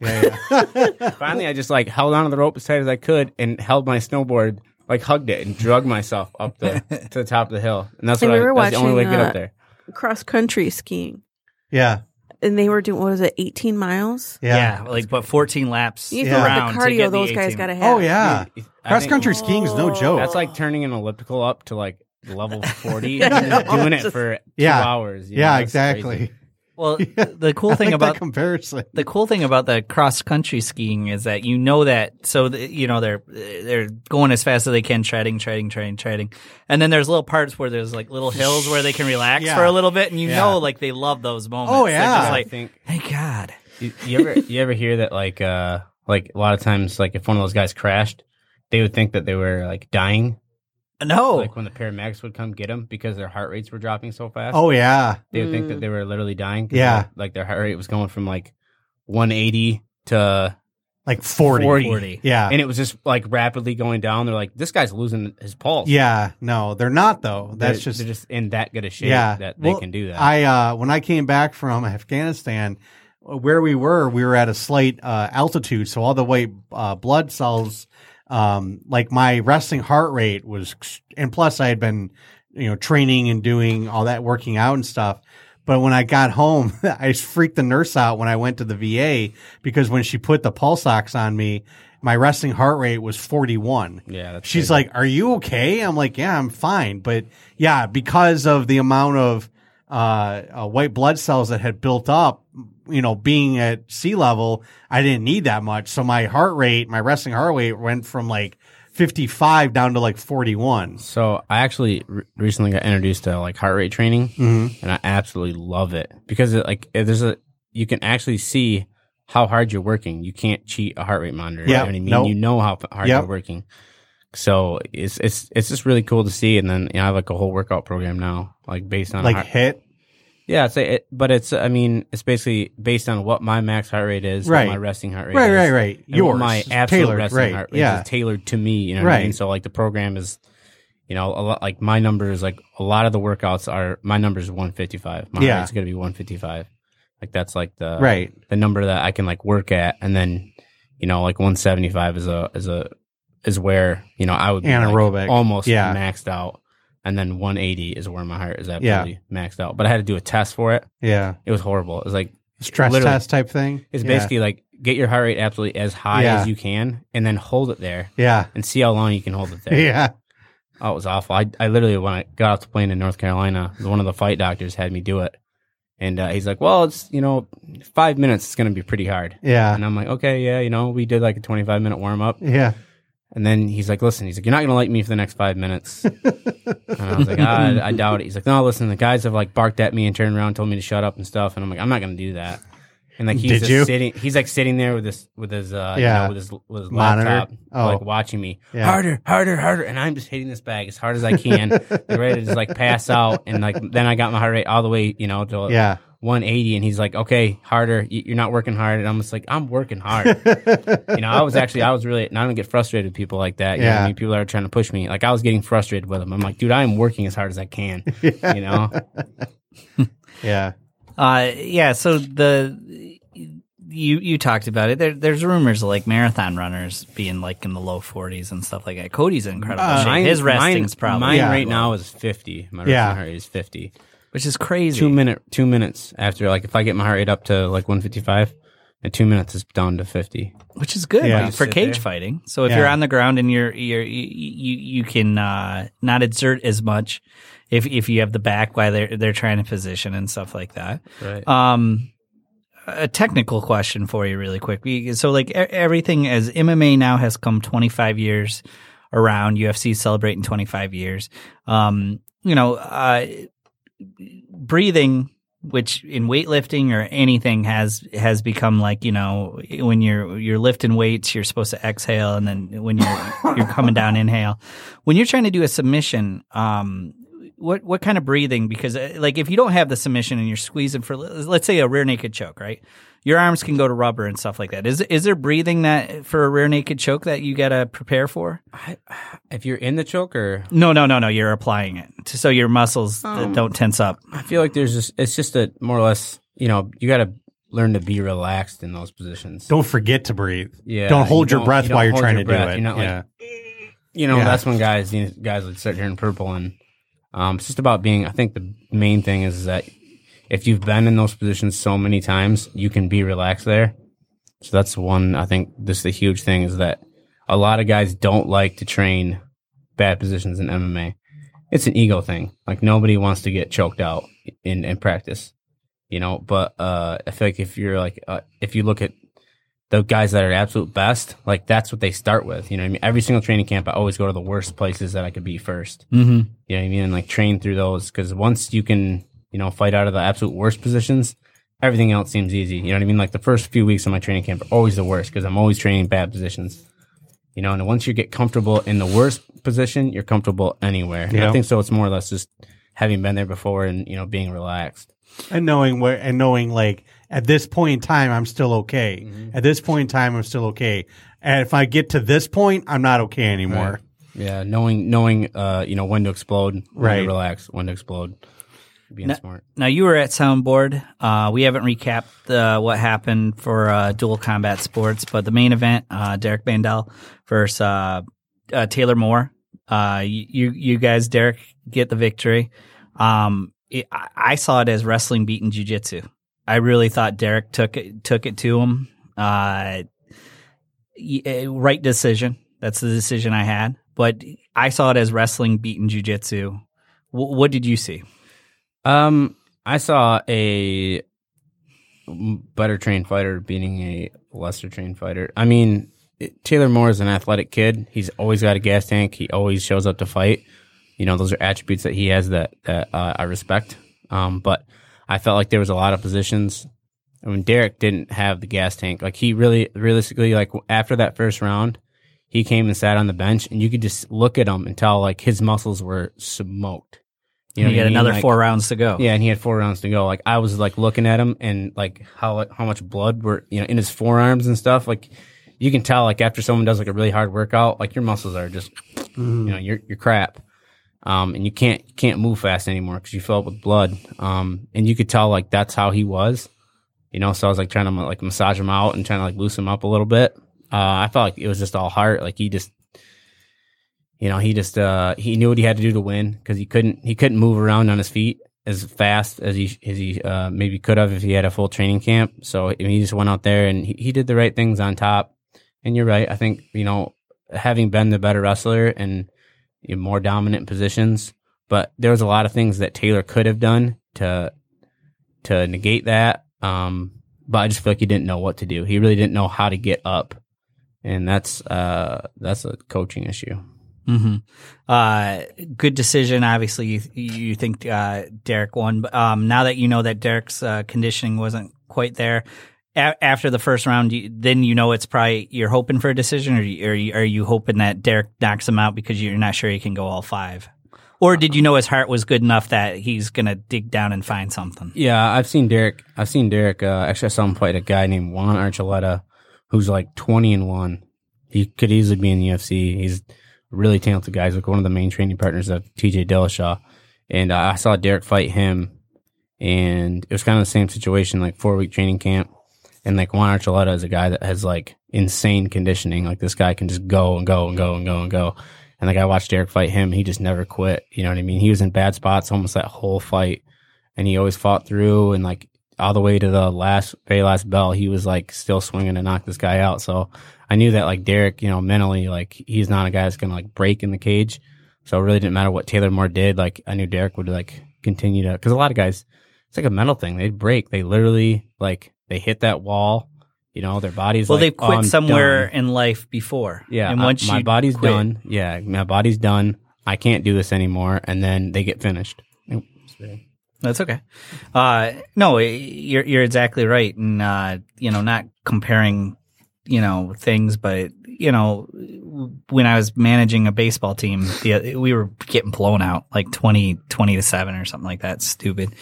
yeah, yeah. Finally, I just like held onto the rope as tight as I could and held my snowboard, like hugged it and drug myself up the to the top of the hill. And that's And what we I, were that's the only way to watching, get uh, up there. Cross country skiing. yeah. And they were doing, what was it, 18 miles? Yeah, like but 14 laps You Yeah. know around the to cardio get the those guys got to have. Oh yeah. I Cross think country skiing is no joke. That's like turning an elliptical up to like level forty and doing it for two Yeah. hours. you yeah, know, exactly. crazy. Well, the cool I thing like about that comparison. the cool thing about the cross country skiing is that you know that so the, you know they're they're going as fast as they can treading treading treading treading and then there's little parts where there's like little hills where they can relax Yeah. for a little bit and you Yeah. know like they love those moments Oh, They're yeah. just I like think thank god you, you ever you ever hear that like uh like a lot of times like if one of those guys crashed, they would think that they were like dying. No Like when the paramedics would come get them because their heart rates were dropping so fast. Oh yeah, they would think that they were literally dying. Yeah. their- like their heart rate was going from like 180 to like 40. 40. 40 Yeah. and it was just like rapidly going down. They're like, this guy's losing his pulse. yeah. No, they're not though. They're- That's just they're just in that good a shape yeah that they Well, can do that. I uh when I came back from Afghanistan, where we were, we were at a slight uh, altitude, so all the white uh, blood cells, um, like my resting heart rate was, and plus I had been, you know, training and doing all that, working out and stuff. But when I got home, I freaked the nurse out when I went to the VA because when she put the pulse ox on me, my resting heart rate was 41. yeah, She's crazy. like, "Are you okay?" I'm like, "Yeah, I'm fine." But yeah, because of the amount of uh, uh, white blood cells that had built up, you know, being at sea level, I didn't need that much. So my heart rate, my resting heart rate, went from like 55 down to like 41. So I actually re- recently got introduced to like heart rate training, Mm-hmm. and I absolutely love it because it, like there's a you can actually see how hard you're working. You can't cheat a heart rate monitor. you know what I mean? Nope. You know how hard Yep. you're working. So it's it's it's just really cool to see, and then you know, I have like a whole workout program now, like based on Like heart- hit, yeah, it's a, it, but it's I mean it's basically based on what my max heart rate is, Right. my resting heart rate, right, is, right, right. Yours, my absolute tailored, resting right? heart rate Yeah, is tailored to me. You know what I mean? Right. So like the program is, you know, a lot like my numbers, like a lot of the workouts are my number is 155. My Yeah. heart rate's gonna be 155. Like that's like the right. the number that I can like work at, and then you know like 175 is a is a is where you know I would be like, Anaerobic. almost Yeah. maxed out. And then 180 is where my heart is absolutely maxed out. But I had to do a test for it. Yeah, It was horrible. It was like stress test type thing. it's Yeah. basically like get your heart rate absolutely as high Yeah. as you can, and then hold it there, yeah, and see how long you can hold it there. yeah. Oh, it was awful. I, I literally when I got off the plane in North Carolina, one of the fight doctors had me do it, and uh, he's like, "Well, it's you know, five minutes. It's going to be pretty hard." Yeah, And I'm like, "Okay, yeah, you know, we did like a 25 minute warm up." yeah. And then he's like, "Listen, he's like, you're not going to like me for the next five minutes." and I was like, ah, "I doubt it." He's like, "No, listen, the guys have like barked at me and turned around, and told me to shut up and stuff." And I'm like, "I'm not going to do that." And like he's Did just you? sitting, he's like sitting there with this, with his, uh, Yeah. you know, with his, with his Monitor? laptop, Oh. like watching me Yeah. harder, harder, harder, and I'm just hitting this bag as hard as I can, like, ready to just like pass out. And like then I got my heart rate all the way, you know, to Yeah. 180, and he's like, "Okay, harder. You're not working hard." And I'm just like, "I'm working hard." you know, I was actually, I was really, and I don't get frustrated with people like that. You know what Yeah. I mean, people that are trying to push me. Like I was getting frustrated with them. I'm like, dude, I am working as hard as I can. You know, Yeah. Uh, yeah. So the you you talked about it. There, there's rumors of like marathon runners being like in the low 40s and stuff like that. Cody's incredible Uh, shape. Mine- His mine- resting's probably mine Yeah. right now is 50. My Yeah. resting heart rate is 50. Which is crazy. Two minute, two minutes after, like, if I get my heart rate up to like 155, in two minutes it's down to 50. which is good Yeah. like, for cage there. fighting. So if Yeah. you're on the ground and you're you're you you, you can uh, not exert as much if if you have the back while they're they're trying to position and stuff like that. Right. Um, a technical question for you, really quick. So, like e- everything as MMA now has come 25 years around, UFC celebrating 25 years. Um, you know, uh, breathing, which in weightlifting or anything has has become like you know when you're you're lifting weights, you're supposed to exhale, and then when you're you're coming down, inhale. When you're trying to do a submission, um, what what kind of breathing? Because uh, like if you don't have the submission and you're squeezing for let's say a rear naked choke, right? Your arms can go to rubber and stuff like that. Is is there breathing that for a rear naked choke that you got to prepare for? I, if you're in the choke, or No, no, no, no. You're applying it to, so your muscles uh, don't tense up. I feel like there's just, it's just a more or less, you know, you got to learn to be relaxed in those positions. Don't forget to breathe. Yeah, Don't hold you your don't- breath you while you're trying your to do it. You're not like, yeah. you know, Yeah. that's when guys, you know, guys would sit here in purple and, um, it's just about being, I think the main thing is that if you've been in those positions so many times, you can be relaxed there. So that's one, I think this is the huge thing is that a lot of guys don't like to train bad positions in MMA. It's an ego thing. Like nobody wants to get choked out in, in practice. you know. But uh, I feel like if you're like uh, if you look at the guys that are absolute best, like that's what they start with. You know, what I mean, every single training camp, I always go to the worst places that I could be first. Mm-hmm. You know what I mean? And like train through those because once you can, you know, fight out of the absolute worst positions, everything else seems easy. You know what I mean? Like the first few weeks of my training camp are always the worst because I'm always training bad positions. You know, and once you get comfortable in the worst position, you're comfortable anywhere. Yeah. I think so. It's more or less just having been there before and you know being relaxed. and knowing where and knowing like at this point in time I'm still okay. Mm-hmm. At this point in time I'm still okay. And if I get to this point, I'm not okay anymore. Yeah, knowing knowing uh you know when to explode, when Right. to relax, when to explode, being No- smart. Now you were at Soundboard. Uh, we haven't recapped uh, what happened for uh, dual combat sports, but the main event, uh, Derek Bandel versus uh, uh, Taylor Moore. Uh, you you guys, Derek, get the victory. Um, it, I I saw it as wrestling beating jujitsu. I really thought Derek took it took it to him. Uh, uh, right decision. That's the decision I had. But I saw it as wrestling beating jujitsu. W- what did you see? Um, I saw a better trained fighter beating a lesser trained fighter. I mean, Taylor Moore is an athletic kid. He's always got a gas tank. He always shows up to fight. You know, those are attributes that he has that that uh, I respect. Um, but I felt like there was a lot of positions. I mean, Derek didn't have the gas tank. Like he really, realistically, like after that first round, he came and sat on the bench, and you could just look at him and tell like his muscles were smoked. You, I got mean? another Like- four rounds to go. yeah, and he had four rounds to go. Like I was like looking at him and like how how much blood were you know in his forearms and stuff. Like you can tell like after someone does like a really hard workout, like your muscles are just mm-hmm. you know you're you're crap. Um, and you can't you can't move fast anymore because you fill up with blood. Um, and you could tell like that's how he was. You know, so I was like trying to like massage him out and trying to like loosen him up a little bit. Uh, I felt like it was just all heart. Like he just you know, he just uh he knew what he had to do to win because he couldn't he couldn't move around on his feet as fast as he as he uh, maybe could have if he had a full training camp. So I mean, he just went out there and he, he did the right things on top. And you're right. I think you know having been the better wrestler and in more dominant positions, but there was a lot of things that Taylor could have done to to negate that. Um, but I just feel like he didn't know what to do. He really didn't know how to get up, and that's uh that's a coaching issue. hmm Uh, good decision. Obviously, you, you think uh, Derek won. But um, now that you know that Derek's uh, conditioning wasn't quite there a- after the first round, you, then you know it's probably you're hoping for a decision, or you, are you, are you hoping that Derek knocks him out because you're not sure he can go all five, or did you know his heart was good enough that he's gonna dig down and find something? Yeah, I've seen Derek. I've seen Derek. Uh, actually, I saw him fight a guy named Juan Archuleta, who's like twenty and one. He could easily be in the UFC. He's really talented guy. He's like one of the main training partners of TJ Dillashaw. And uh, I saw Derek fight him, and it was kind of the same situation, like four week training camp. And like Juan Archuleta is a guy that has like insane conditioning. Like this guy can just go and go and go and go and go. And like I watched Derek fight him, he just never quit. You know what I mean? He was in bad spots almost that whole fight, and he always fought through and like all the way to the last very last bell. He was like still swinging to knock this guy out. So I knew that like Derek, you know, mentally like he's not a guy that's gonna like break in the cage. So it really didn't matter what Taylor Moore did. Like I knew Derek would like continue to because a lot of guys, it's like a mental thing. They break. They literally like they hit that wall. You know, their bodies. Well, like, they've quit "Oh, I'm somewhere done." in life before. Yeah, and I- once my body's quit- done. Yeah, my body's done. I can't do this anymore, and then they get finished. That's okay. Uh, no, you're you're exactly right, and uh, you know, not comparing, you know, things, but you know, when I was managing a baseball team, the, we were getting blown out like 20, 20 to seven or something like that. Stupid.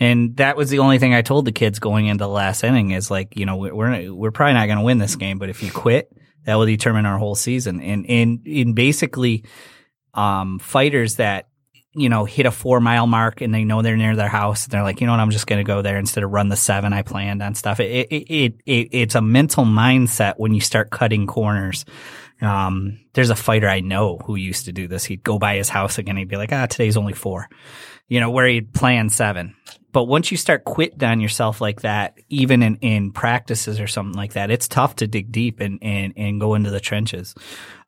And that was the only thing I told the kids going into the last inning is like, you know, we're we're, probably not going to win this game, but if you quit, that will determine our whole season. And and in basically, um, fighters that you know, hit a four mile mark and they know they're near their house. And they're like, you know what, I'm just going to go there instead of run the seven I planned on stuff. It, it, it, it, it's a mental mindset when you start cutting corners. Um, there's a fighter I know who used to do this. He'd go by his house again. He'd be like, ah, today's only four, you know, where he'd plan seven. But once you start quitting on yourself like that, even in, in practices or something like that, it's tough to dig deep and, and, and go into the trenches.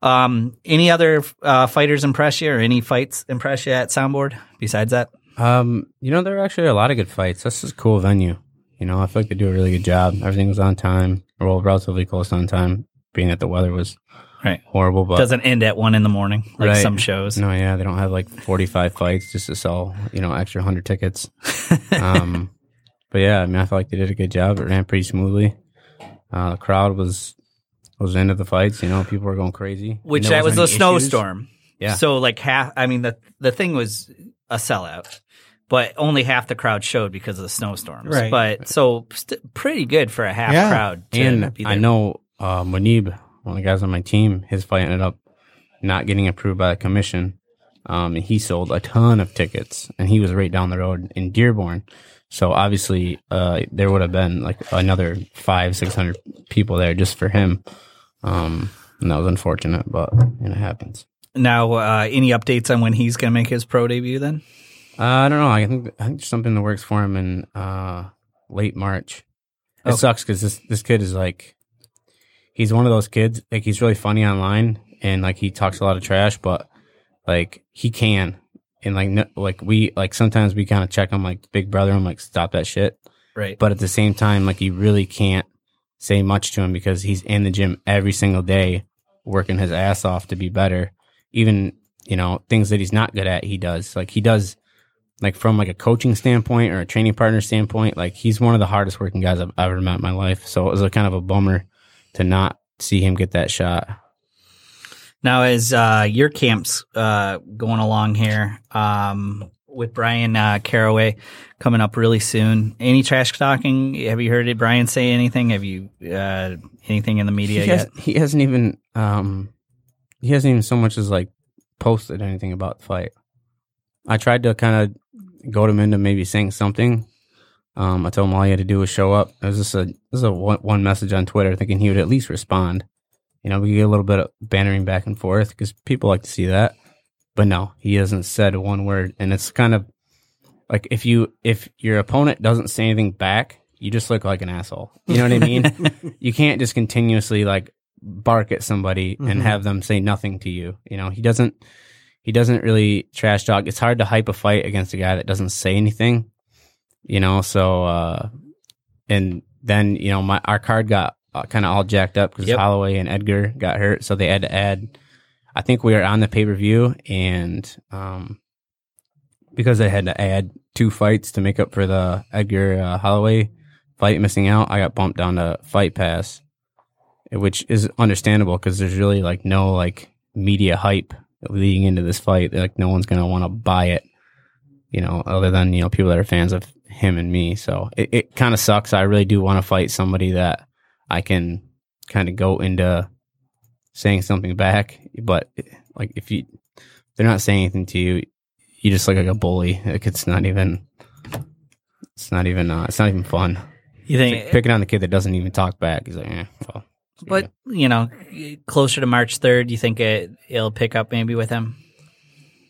Um, any other uh, fighters impress you or any fights impress you at Soundboard besides that? Um, you know, there are actually a lot of good fights. This is a cool venue. You know, I feel like they do a really good job. Everything was on time, well, relatively close on time, being that the weather was Right. horrible. But Doesn't end at one in the morning like Right. some shows. no, yeah, they don't have like forty-five fights just to sell, you know, extra hundred tickets. um, but yeah, I mean, I feel like they did a good job. It ran pretty smoothly. Uh, the crowd was was into the fights. You know, people were going crazy. Which that was a snowstorm. Yeah. So like half. I mean the the thing was a sellout, but only half the crowd showed because of the snowstorms. Right. But so st- pretty good for a half Yeah. crowd. To And be I know uh, Munib, one of the guys on my team, his fight ended up not getting approved by the commission. Um, and he sold a ton of tickets, and he was right down the road in Dearborn. So obviously, uh, there would have been like another five, six hundred people there just for him. Um, and that was unfortunate, but you know, it happens. Now, uh, any updates on when he's going to make his pro debut? Then Uh, I don't know. I think I think there's something that works for him in uh, late March. It Okay. sucks because this this kid is like, he's one of those kids. Like he's really funny online and like he talks a lot of trash, but like he can and like no, like we like sometimes we kind of check him like big brother. I'm like stop that shit. right. But at the same time, like you really can't say much to him because he's in the gym every single day, working his ass off to be better. Even you know things that he's not good at, he does. Like he does, like from like a coaching standpoint or a training partner standpoint. Like he's one of the hardest working guys I've ever met in my life. So it was a kind of a bummer to not see him get that shot. Now, as uh, your camps uh, going along here um, with Bryan uh, Caraway coming up really soon, any trash talking? Have you heard it, Bryan say anything? Have you uh, anything in the media he, has, yet? he hasn't even um he hasn't even so much as like posted anything about the fight. I tried to kind of goad him into maybe saying something. Um, I told him all he had to do was show up. It was just a this is a one, one message on Twitter, thinking he would at least respond. You know, we get a little bit of bantering back and forth because people like to see that. But no, he hasn't said one word, and it's kind of like if you if your opponent doesn't say anything back, you just look like an asshole. You know what I mean? you can't just continuously like bark at somebody and Mhm. have them say nothing to you. You know, he doesn't he doesn't really trash talk. It's hard to hype a fight against a guy that doesn't say anything. You know, so uh and then, you know, my our card got uh, kind of all jacked up because Yep. Holloway and Edgar got hurt, so they had to add I think we were on the pay-per-view and um because they had to add two fights to make up for the Edgar uh, Holloway fight missing out, I got bumped down to Fight Pass, which is understandable because there's really like no like media hype leading into this fight. Like no one's gonna want to buy it, you know, other than you know people that are fans of him and me. So it, it kind of sucks. I really do want to fight somebody that I can kind of go into saying something back, but like if you they're not saying anything to you, you just look like a bully. Like it's not even. It's not even. Uh, it's not even fun. You think? picking on the kid that doesn't even talk back. He's like, eh, well, But you know, closer to March third, you think it, it'll pick up maybe with him?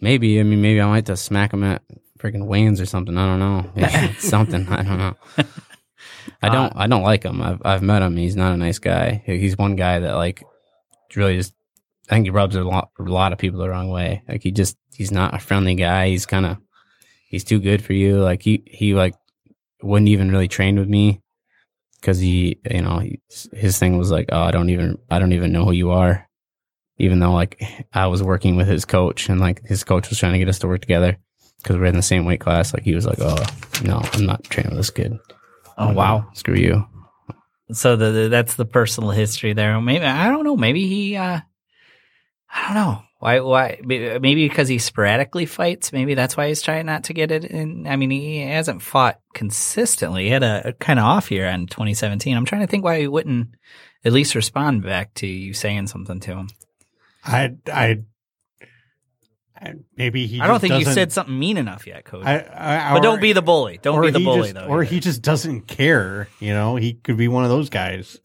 maybe. I mean, maybe I might have to smack him at freaking Wayne's or something. I don't know. Maybe something. I don't know. I don't. Uh, I don't like him. I've I've met him. He's not a nice guy. He's one guy that like really just. I think he rubs a lot, a lot of people the wrong way. Like he just he's not a friendly guy. He's kind of he's too good for you. Like he he like wouldn't even really train with me because he you know he, his thing was like oh I don't even I don't even know who you are. Even though like I was working with his coach and like his coach was trying to get us to work together because we're in the same weight class. Like he was like oh no I'm not training with this kid. Oh wow! Screw you. So the, the that's the personal history there. Maybe I don't know. Maybe he. uh I don't know why. Why? Maybe because he sporadically fights. Maybe that's why he's trying not to get it. in. I mean, he hasn't fought consistently. He had a, a kind of off year in 2017. I'm trying to think why he wouldn't at least respond back to you saying something to him. I, I, I maybe he. I don't think you said something mean enough yet, Cody. I, I, but don't be the bully. Don't be the bully just- though. Or either. he just doesn't care. You know, he could be one of those guys.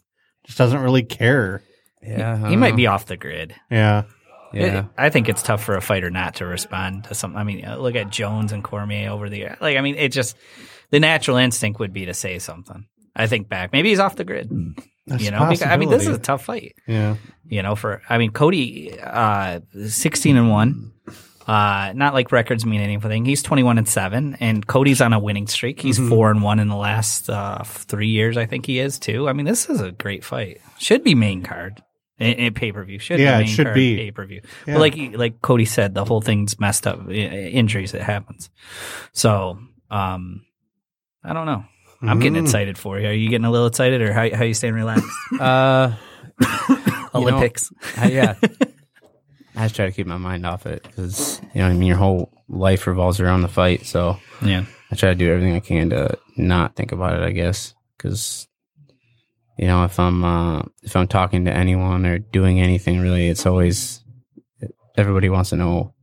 Just doesn't really care. Yeah, he might be off the grid. Yeah. Yeah. It- I think it's tough for a fighter not to respond to something. I mean, uh, look at Jones and Cormier over the year. Like, I mean, it just the natural instinct would be to say something. I think back. Maybe he's off the grid. That's you know, because, I mean, this is a tough fight. Yeah. You know, for I mean, Cody, uh, sixteen and one. Uh, not like records mean anything. He's 21 and 7 and Cody's on a winning streak. He's 4 and 1 in the last uh, 3 years I think he is too. I mean, this is a great fight. Should be main card. In, in pay-per-view should Yeah, it be main should card be. pay-per-view. Yeah. But like like Cody said, the whole thing's messed up. I- Injuries it happens. So, um I don't know. I'm getting Mm. excited for you. Are you getting a little excited or how how you staying relaxed? Uh, Olympics. I, yeah. I just try to keep my mind off it because you know I mean. Your whole life revolves around the fight, so yeah. I try to do everything I can to not think about it. I guess because you know if I'm uh, if I'm talking to anyone or doing anything, really, it's always everybody wants to know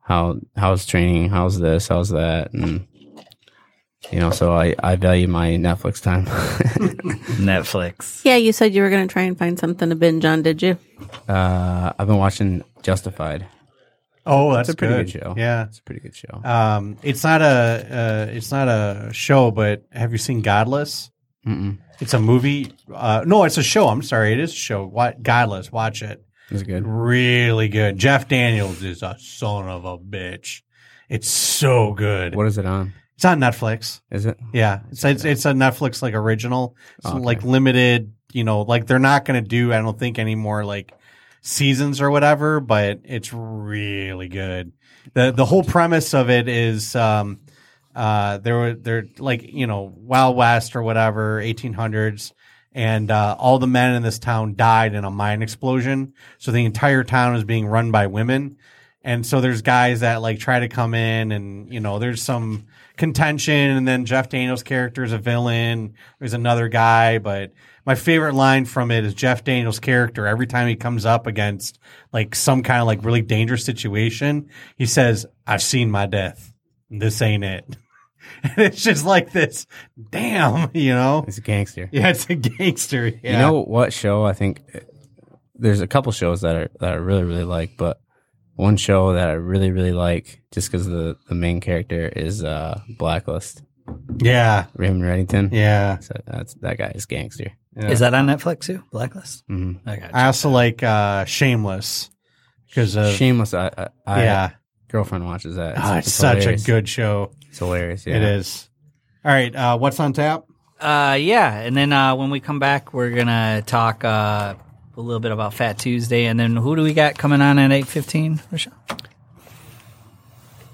how how's training, how's this, how's that, and you know. So I I value my Netflix time. Netflix. Yeah, you said you were going to try and find something to binge on, did you? uh, I've been watching Justified. Oh, that's It's a pretty good. good show. Yeah. It's a pretty good show. Um, it's not a uh, it's not a show, but have you seen Godless? Mm-mm. It's a movie. Uh, no, it's a show. I'm sorry, it is a show. What Godless? Watch it. It's good. Really good. Jeff Daniels is a son of a bitch. It's so good. What is it on? It's on Netflix. Is it? Yeah, it's it's, it's a Netflix like original. It's Okay. like limited. You know, like they're not going to do. I don't think any more like seasons or whatever. But it's really good. the The whole premise of it is, um, uh, there were they're like you know Wild West or whatever, eighteen hundreds. And uh, all the men in this town died in a mine explosion. So the entire town is being run by women. And so there's guys that like try to come in and, you know, there's some contention and then Jeff Daniels' character is a villain. There's another guy, but my favorite line from it is Jeff Daniels' character. Every time he comes up against like some kind of like really dangerous situation, he says, I've seen my death. This ain't it. And it's just like this, damn, you know? It's a gangster. Yeah, it's a gangster. Yeah. You know what show I think there's a couple shows that are that I really really like, but one show that I really really like just because the the main character is uh Blacklist, yeah. Raymond Reddington. Yeah. So that's that guy is gangster. Is that on Netflix too? Blacklist? hmm I I also like uh Shameless because of Shameless. I, I, I yeah. girlfriend watches that. Oh, it's such hilarious. a good show. It's hilarious. Yeah. It is. All right, uh, what's on tap? Uh, yeah, and then uh, when we come back, we're gonna talk uh, a little bit about Fat Tuesday, and then who do we got coming on at eight fifteen? Rochelle?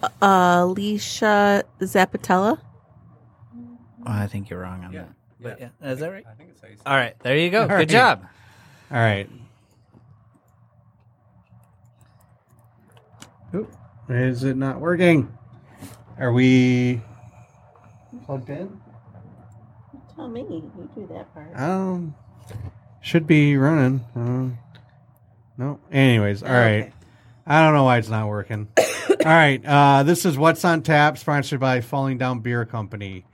Uh, Alesha Zappitella. Oh, I think you're wrong on that. But yeah, is that right? I think it's how you say All right, there you go. All Good right. job. All right. Oop, Is it not working? Are we plugged in? Tell me, you do that part. Um, should be running. Um, no. Anyways, all right. Okay. I don't know why it's not working. all right. Uh, this is What's on Tap, sponsored by Falling Down Beer Company.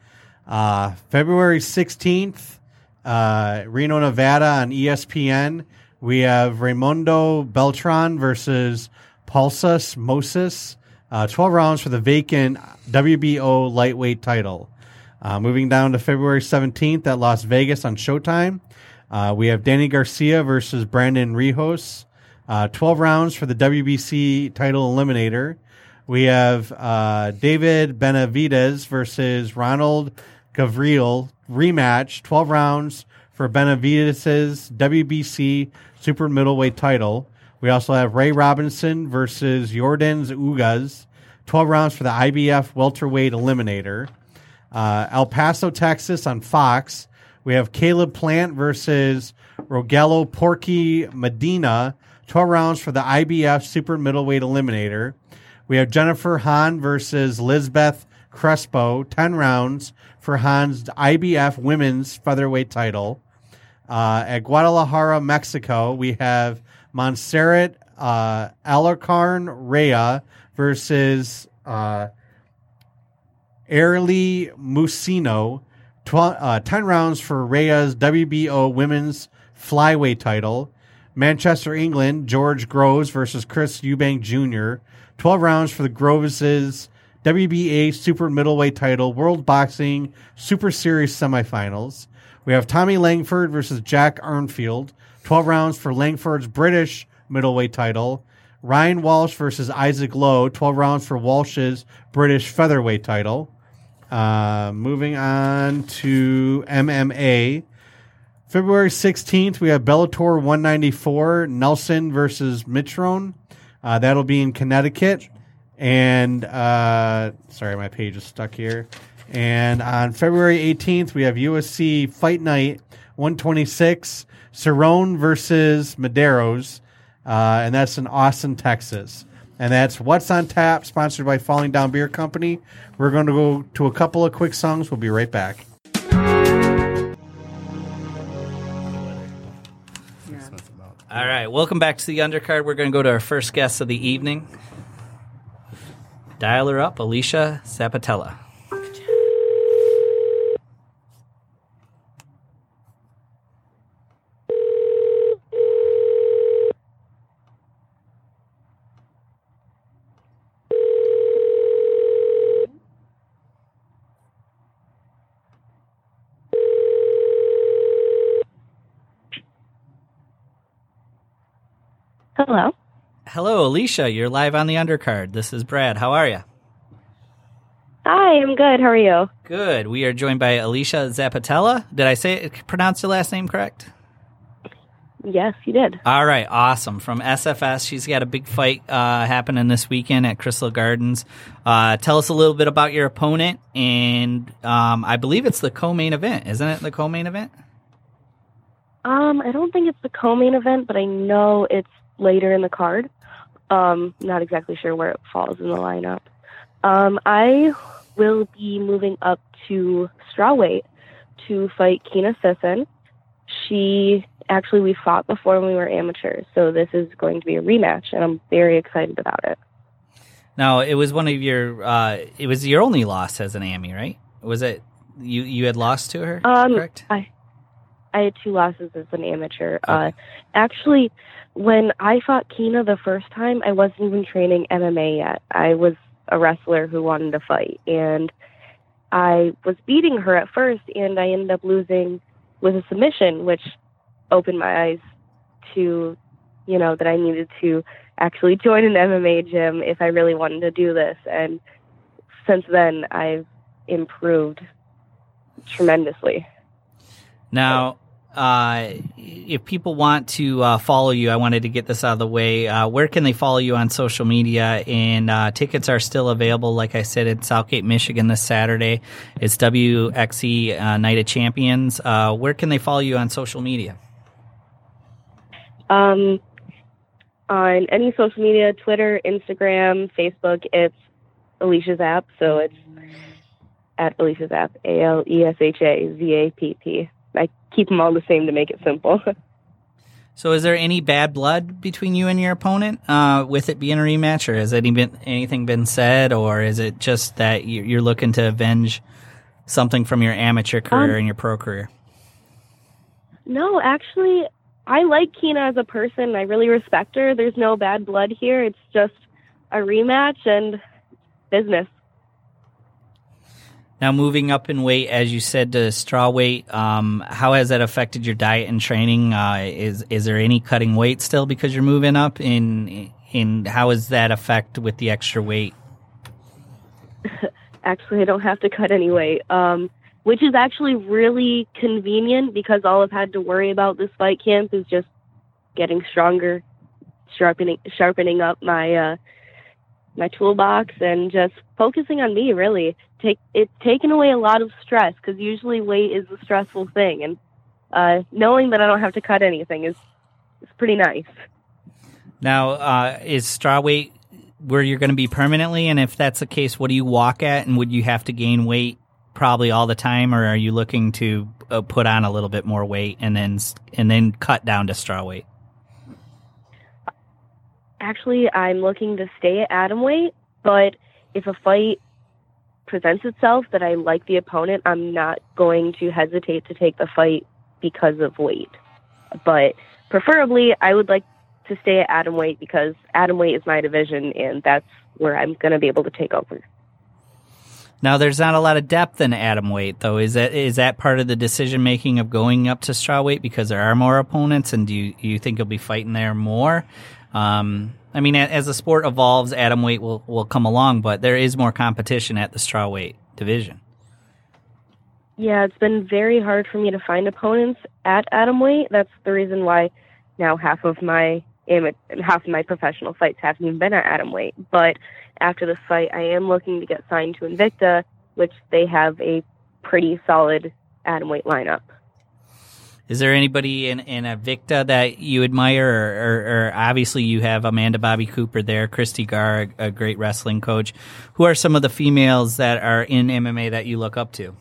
Uh, February 16th, uh, Reno, Nevada on ESPN. We have Raimundo Beltran versus Paulus Moses. Uh, 12 rounds for the vacant WBO lightweight title. Uh, moving down to February 17th at Las Vegas on Showtime. Uh, we have Danny Garcia versus Brandon Rios. Uh, 12 rounds for the WBC title eliminator. We have uh, David Benavidez versus Ronald Gavril rematch. 12 rounds for Benavidez' WBC super middleweight title. We also have Ray Robinson versus Yordenis Ugas. 12 rounds for the IBF welterweight eliminator. Uh, El Paso, Texas on Fox. We have Caleb Plant versus Rogelio Porky Medina. 12 rounds for the IBF super middleweight eliminator. We have Jennifer Han versus Lisbeth Crespo. 10 rounds for Han's IBF women's featherweight title. Uh, at Guadalajara, Mexico, we have Montserrat uh, Alarcon Rea versus uh, Musino. Tw- uh, 10 rounds for Rea's WBO women's flyweight title. Manchester, England, George Groves versus Chris Eubank Jr. 12 rounds for the Groves' WBA super middleweight title, World Boxing Super Series semifinals. We have Tommy Langford versus Jack Arnfield. 12 rounds for Langford's British middleweight title. Ryan Walsh versus Isaac Lowe, 12 rounds for Walsh's British featherweight title. Uh, moving on to MMA. February 16th, we have Bellator 194, Nelson versus Mitrione. Uh, that'll be in Connecticut. And, uh, sorry, my page is stuck here. And on February 18th, we have UFC Fight Night 126, Cerrone versus Medeiros. Uh, and that's in Austin, Texas. And that's What's on Tap, sponsored by Falling Down Beer Company. We're going to go to a couple of quick songs. We'll be right back. All right, welcome back to the undercard. We're going to go to our first guest of the evening. Dial her up, Alesha Zappitella. Hello. Hello, Alesha. You're live on the undercard. This is Brad. How are you? Hi, I'm good. How are you? Good. We are joined by Alesha Zappitella. Did I say it, pronounce your last name correct? Yes, you did. All right, awesome. From SFS, she's got a big fight uh, happening this weekend at Crystal Gardens. Uh, tell us a little bit about your opponent, and um, I believe it's the co-main event, isn't it? The co-main event. Um, I don't think it's the co-main event, but I know it's later in the card. Um, not exactly sure where it falls in the lineup. Um, I will be moving up to strawweight to fight Kina Sisson. She actually we fought before when we were amateurs, so this is going to be a rematch, and I'm very excited about it. Now, it was one of your. Uh, it was your only loss as an Amy, right? Was it you? You had lost to her, Um, correct? I I had two losses as an amateur. Uh, actually, when I fought Kina the first time, I wasn't even training MMA yet. I was a wrestler who wanted to fight, and I was beating her at first, and I ended up losing with a submission, which opened my eyes to, you know, that I needed to actually join an MMA gym if I really wanted to do this. And since then, I've improved tremendously. Now, uh, if people want to uh, follow you, I wanted to get this out of the way. Uh, where can they follow you on social media? And uh, tickets are still available. Like I said, in Southgate, Michigan this Saturday. It's WXE uh, Night of Champions. Where can they follow you on social media? Um, on any social media, Twitter, Instagram, Facebook, it's Alesha Zapp. So it's at Alesha Zapp, A L E S H A Z A P P. Keep them all the same to make it simple. So, is there any bad blood between you and your opponent uh, with it being a rematch, or has any been, anything been said, or is it just that you- you're looking to avenge something from your amateur career Um, and your pro career? no, actually, I like Kina as a person. I really respect her. There's no bad blood here. It's just a rematch and business. Now, moving up in weight, as you said, to straw weight, um, how has that affected your diet and training? Uh, is is there any cutting weight still because you're moving up? In in how that affect with the extra weight? actually I don't have to cut any weight, um, which is actually really convenient because all I've had to worry about this fight camp is just getting stronger, sharpening sharpening up my uh, my toolbox, and just focusing on me. Really, take it's taken away a lot of stress because usually weight is a stressful thing, and uh, knowing that I don't have to cut anything is is pretty nice. Now, uh, is straw weight where you're going to be permanently? And if that's the case, what do you walk at? And would you have to gain weight probably all the time, or are you looking to uh, put on a little bit more weight and then and then cut down to straw weight? Actually, I'm looking to stay at atom weight, but if a fight presents itself that I like the opponent, I'm not going to hesitate to take the fight because of weight. But preferably, I would like to stay at atom weight because atom weight is my division, and that's where I'm going to be able to take over. Now, there's not a lot of depth in atom weight, though. Is that is that part of the decision making of going up to straw weight because there are more opponents, and do you you think you'll be fighting there more? Um, I mean, as the sport evolves, atom weight will will come along, but there is more competition at the straw weight division. Yeah, it's been very hard for me to find opponents at atom weight. That's the reason why now half of my half of my professional fights haven't even been at atom weight. But after this fight, I am looking to get signed to Invicta, which they have a pretty solid atom weight lineup. Is there anybody in in Invicta that you admire, or, or, or obviously you have Amanda Bobby Cooper there, Christy Gar, a, a great wrestling coach. Who are some of the females that are in MMA that you look up to?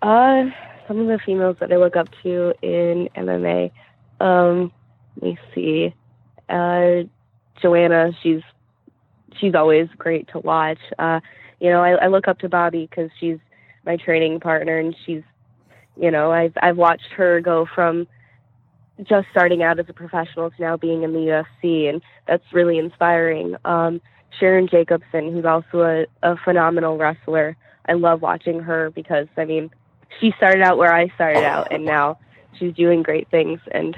Uh, some of the females that I look up to in MMA. Um, let me see. Uh, Joanna, she's she's always great to watch. Uh, you know, I, I look up to Bobby because she's my training partner, and she's, you know, I've I've watched her go from just starting out as a professional to now being in the UFC, and that's really inspiring. Um, Sharon Jacobson, who's also a, a phenomenal wrestler. I love watching her because I mean, she started out where I started out, and now she's doing great things. And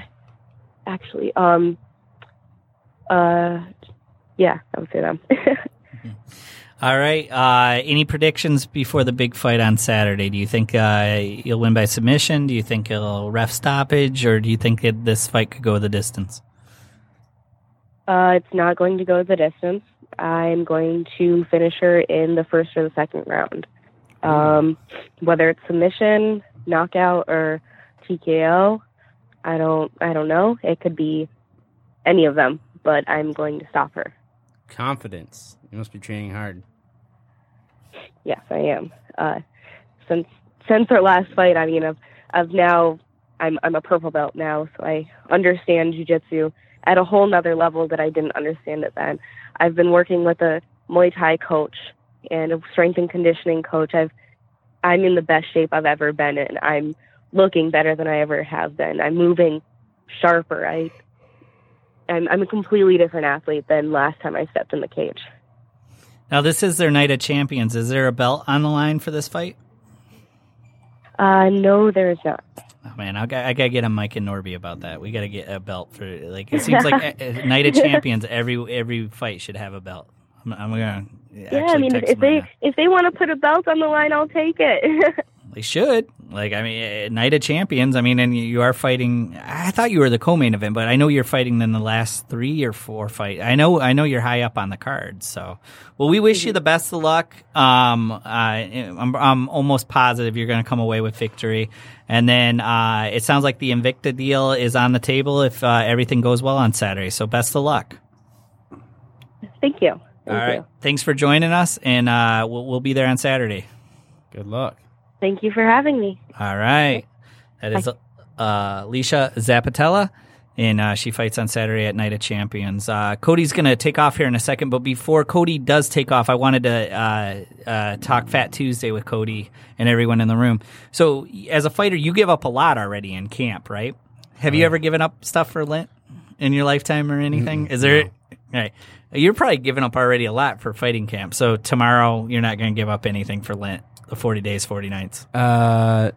actually, um, uh, yeah, I would say them. All right. Uh, any predictions before the big fight on Saturday? Do you think uh, you'll win by submission? Do you think it'll ref stoppage, or do you think it, this fight could go the distance? uh, it's not going to go the distance. I'm going to finish her in the first or the second round. Um, whether it's submission, knockout, or TKO, I don't, I don't know. It could be any of them, but I'm going to stop her. Confidence. You must be training hard. Yes, I am. Uh, since since our last fight, I mean, I've I've now I'm I'm a purple belt now, so I understand jujitsu at a whole nother level that I didn't understand it then. I've been working with a Muay Thai coach and a strength and conditioning coach. I've I'm in the best shape I've ever been in. I'm looking better than I ever have been. I'm moving sharper. I I'm I'm a completely different athlete than last time I stepped in the cage. Now, this is their night of champions. Is there a belt on the line for this fight? Uh, no, there is not. Oh man, I got I gotta get a Mike and Norby about that. We gotta get a belt for like it seems like a, a night of champions. Every every fight should have a belt. I'm, I'm gonna actually Yeah, I mean, if, if they if they want to put a belt on the line, I'll take it. they should like I mean uh, night of champions. I mean, and you are fighting. I thought you were the co-main event, but I know you're fighting in the last three or four fight. I know I know you're high up on the card. So, well, we wish you the best of luck. Um, uh, I'm I'm almost positive you're gonna come away with victory. And then uh, it sounds like the Invicta deal is on the table if uh, everything goes well on Saturday. So best of luck. Thank you. Thank All right. you. Thanks for joining us, and uh, we'll, we'll be there on Saturday. Good luck. Thank you for having me. All right. That is uh, Alesha Zappitella, and uh, she fights on Saturday at Night of Champions. Uh, Cody's going to take off here in a second, but before Cody does take off, I wanted to uh, uh, talk Fat Tuesday with Cody and everyone in the room. So, as a fighter, you give up a lot already in camp, right? Have you ever given up stuff for Lent in your lifetime or anything? Is there? Right. You're probably giving up already a lot for fighting camp. So tomorrow you're not going to give up anything for Lent, the 40 days, 40 nights. Uh,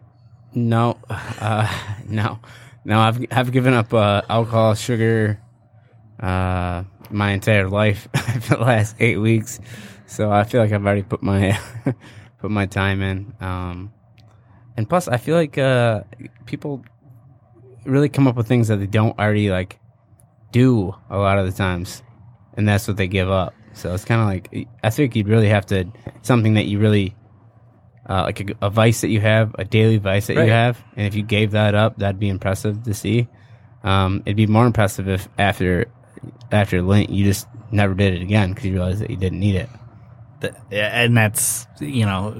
no, uh, no, no. I've I've given up uh, alcohol, sugar, uh, my entire life for the last eight weeks. So I feel like I've already put my put my time in. Um, and plus, I feel like uh, people really come up with things that they don't already like do a lot of the times, and that's what they give up. So it's kind of like I think you'd really have to something that you really uh, like a, a vice that you have, a daily vice that Right. you have, and if you gave that up, that'd be impressive to see. Um, it'd be more impressive if after after Lent you just never did it again because you realized that you didn't need it. Th- yeah, and that's you know,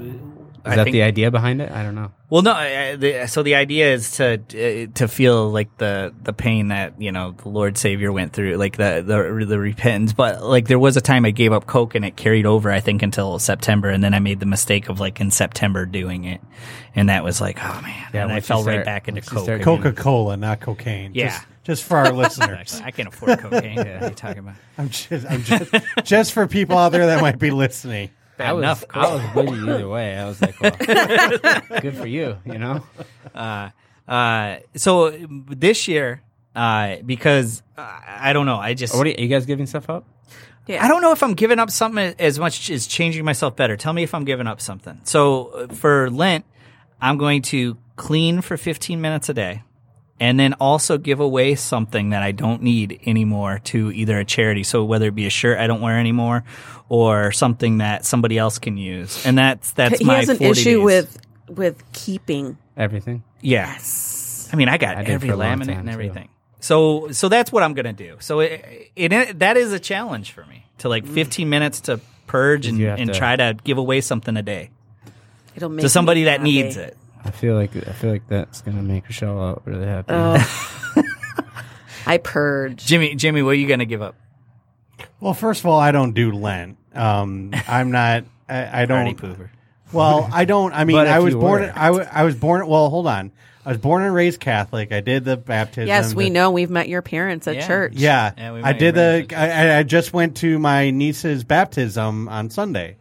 I that think- the idea behind it? I don't know. Well, no. uh, the, so the idea is to uh, to feel like the the pain that you know the Lord Savior went through, like the the the repentance. But like there was a time I gave up Coke and it carried over, I think, until September, and then I made the mistake of like in September doing it, and that was like, oh man, Yeah, and I once you fell right back into Coke. Coca Cola, not cocaine. Yeah. Just, just for our listeners. I can't afford cocaine. what are you talking about? I'm just, I'm just, just for people out there that might be listening. I was, enough, I was with you either way. I was like, well, good for you, you know. Uh, uh, so this year, uh, because uh, I don't know. I just What are you, are you guys giving stuff up? Yeah. I don't know if I'm giving up something as much as changing myself better. Tell me if I'm giving up something. So uh, for Lent, I'm going to clean for 15 minutes a day and then also give away something that I don't need anymore to either a charity. So whether it be a shirt I don't wear anymore or something that somebody else can use. And that's, that's he my has an 40 issue days. with with keeping. Everything. Yeah. I mean, I got I every for laminate time, and too. everything. So, so that's what I'm gonna do. So it, it that is a challenge for me to like mm. 15 minutes to purge and, and to- try to give away something a day It'll make to somebody that happy. needs it. I feel like I feel like that's gonna make Rochelle out really happy. Oh. I purge. Jimmy, Jimmy, what are you gonna give up? Well, first of all, I don't do Lent. Um, I'm not. I, I don't. pooper. Well, I don't. I mean, I was born. were. I, was born. Well, hold on. I was born and raised Catholic. I did the baptism. Yes, we the- know. We've met your parents at Yeah. church. Yeah, Yeah, I did the. I, I just went to my niece's baptism on Sunday.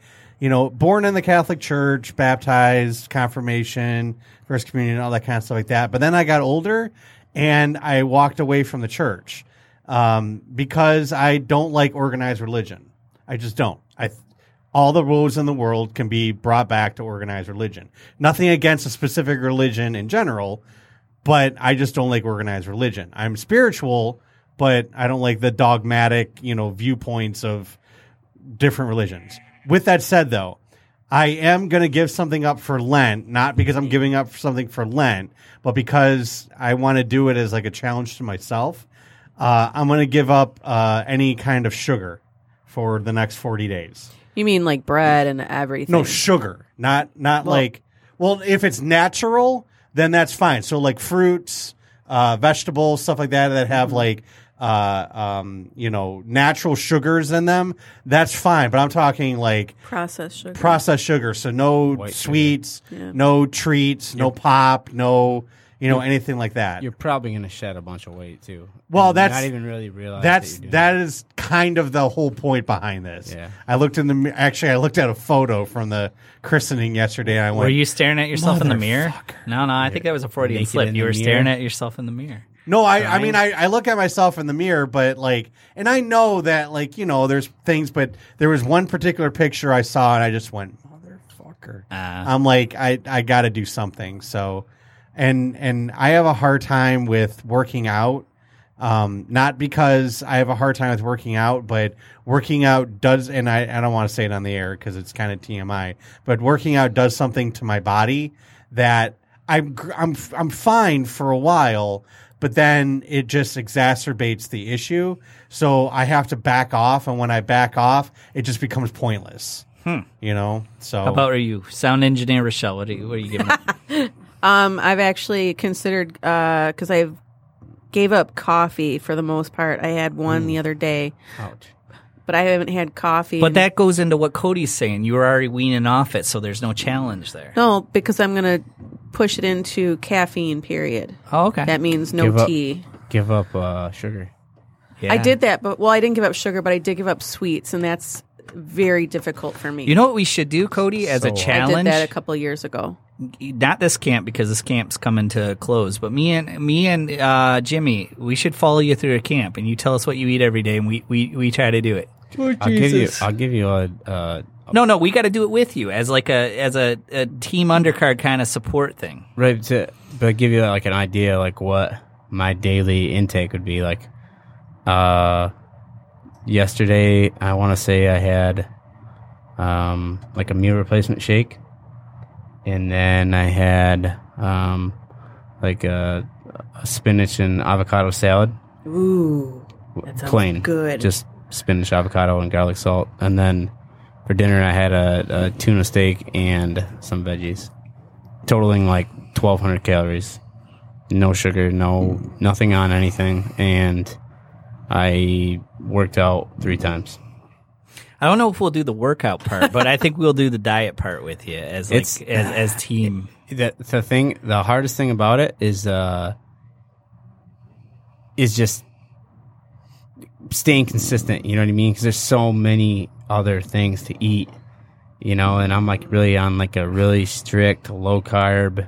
You know, born in the Catholic Church, baptized, confirmation, first communion, all that kind of stuff like that. But then I got older, and I walked away from the church um, because I don't like organized religion. I just don't. I all the rules in the world can be brought back to organized religion. Nothing against a specific religion in general, but I just don't like organized religion. I'm spiritual, but I don't like the dogmatic, you know, viewpoints of different religions. With that said, though, I am going to give something up for Lent, not because I'm giving up something for Lent, but because I want to do it as like a challenge to myself. Uh, I'm going to give up uh, any kind of sugar for the next 40 days. You mean like bread and everything? No sugar, not not like. Well, if it's natural, then that's fine. So like fruits, uh, vegetables, stuff like that that have like uh, um, you know natural sugars in them. That's fine. But I'm talking like processed sugar. processed sugar. So no White sugar. sweets, no treats, no pop, no you know anything like that. You're probably gonna shed a bunch of weight too. Well, And that's- not even really realize That's that, that is kind of the whole point behind this. Yeah. I looked in the mi- actually I looked at a photo from the christening yesterday. And I went, Were you staring at yourself in the mirror? No, no. I think that was a Freudian Naked slip. You the were staring at yourself in the mirror. No, I, I mean, I, I look at myself in the mirror, but like, and I know that, like, you know, there's things, but there was one particular picture I saw and I just went, motherfucker. Ah. I'm like, I, I got to do something. So, and, and I have a hard time with working out. Um, not because I have a hard time with working out, but working out does, and I, I don't want to say it on the air because it's kind of TMI, but working out does something to my body that I'm, I'm, I'm fine for a while, but then it just exacerbates the issue. So I have to back off. And when I back off, it just becomes pointless, you know? So How about you, sound engineer Rochelle? What are you, what are you giving? up? Um, I've actually considered because I gave up coffee for the most part. I had one Hmm. the other day, Ouch. But I haven't had coffee. but that goes into what Cody's saying. You were already weaning off it, so there's no challenge there. no, because I'm gonna push it into caffeine. Period. Oh, okay. That means no Give up. tea. Give up uh, sugar. Yeah. I did that, but well, I didn't give up sugar, but I did give up sweets, and that's very difficult for me. You know what we should do, Cody, as So a hard. I challenge? did that a couple of years ago. Not this camp because this camp's coming to a close. But me and me and uh, Jimmy, we should follow you through a camp, and you tell us what you eat every day, and we we, we try to do it. I'll give you. I'll give you a. Uh, No, no, we got to do it with you as like a as a, a team undercard kind of support thing. right to, but give you like an idea like what my daily intake would be like. Uh, yesterday I want to say I had um like a meal replacement shake, and then I had um like a, a spinach and avocado salad. Ooh, that sounds plain, good. Just spinach, avocado, and garlic salt. And then for dinner, I had a, a tuna steak and some veggies, totaling like 1,200 calories. No sugar, no nothing on anything, and I worked out three times. I don't know if we'll do the workout part, but I think we'll do the diet part with you as like It's- as, as team. the the thing the hardest thing about it is uh is just staying consistent you know what i mean because there's so many other things to eat you know and i'm like really on like a really strict low carb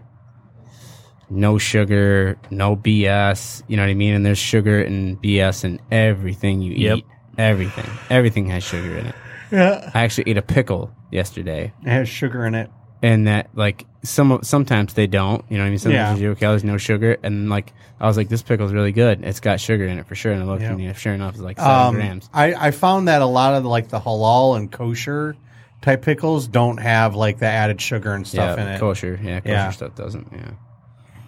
no sugar, no BS. You know what I mean? And there's sugar and BS in everything you Yep. eat. Everything, everything has sugar in it. Yeah. I actually ate a pickle yesterday, It has sugar in it. And that like some sometimes they don't. You know what I mean? Sometimes Yeah. zero calories, no sugar, and like I was like, this pickle's really good. It's got sugar in it for sure. And I looked, Yeah. and you know, sure enough, it's like seven Um, grams. I, I found that a lot of like the halal and kosher type pickles don't have like the added sugar and stuff yeah, in it. kosher. Yeah, kosher Yeah. stuff doesn't. Yeah,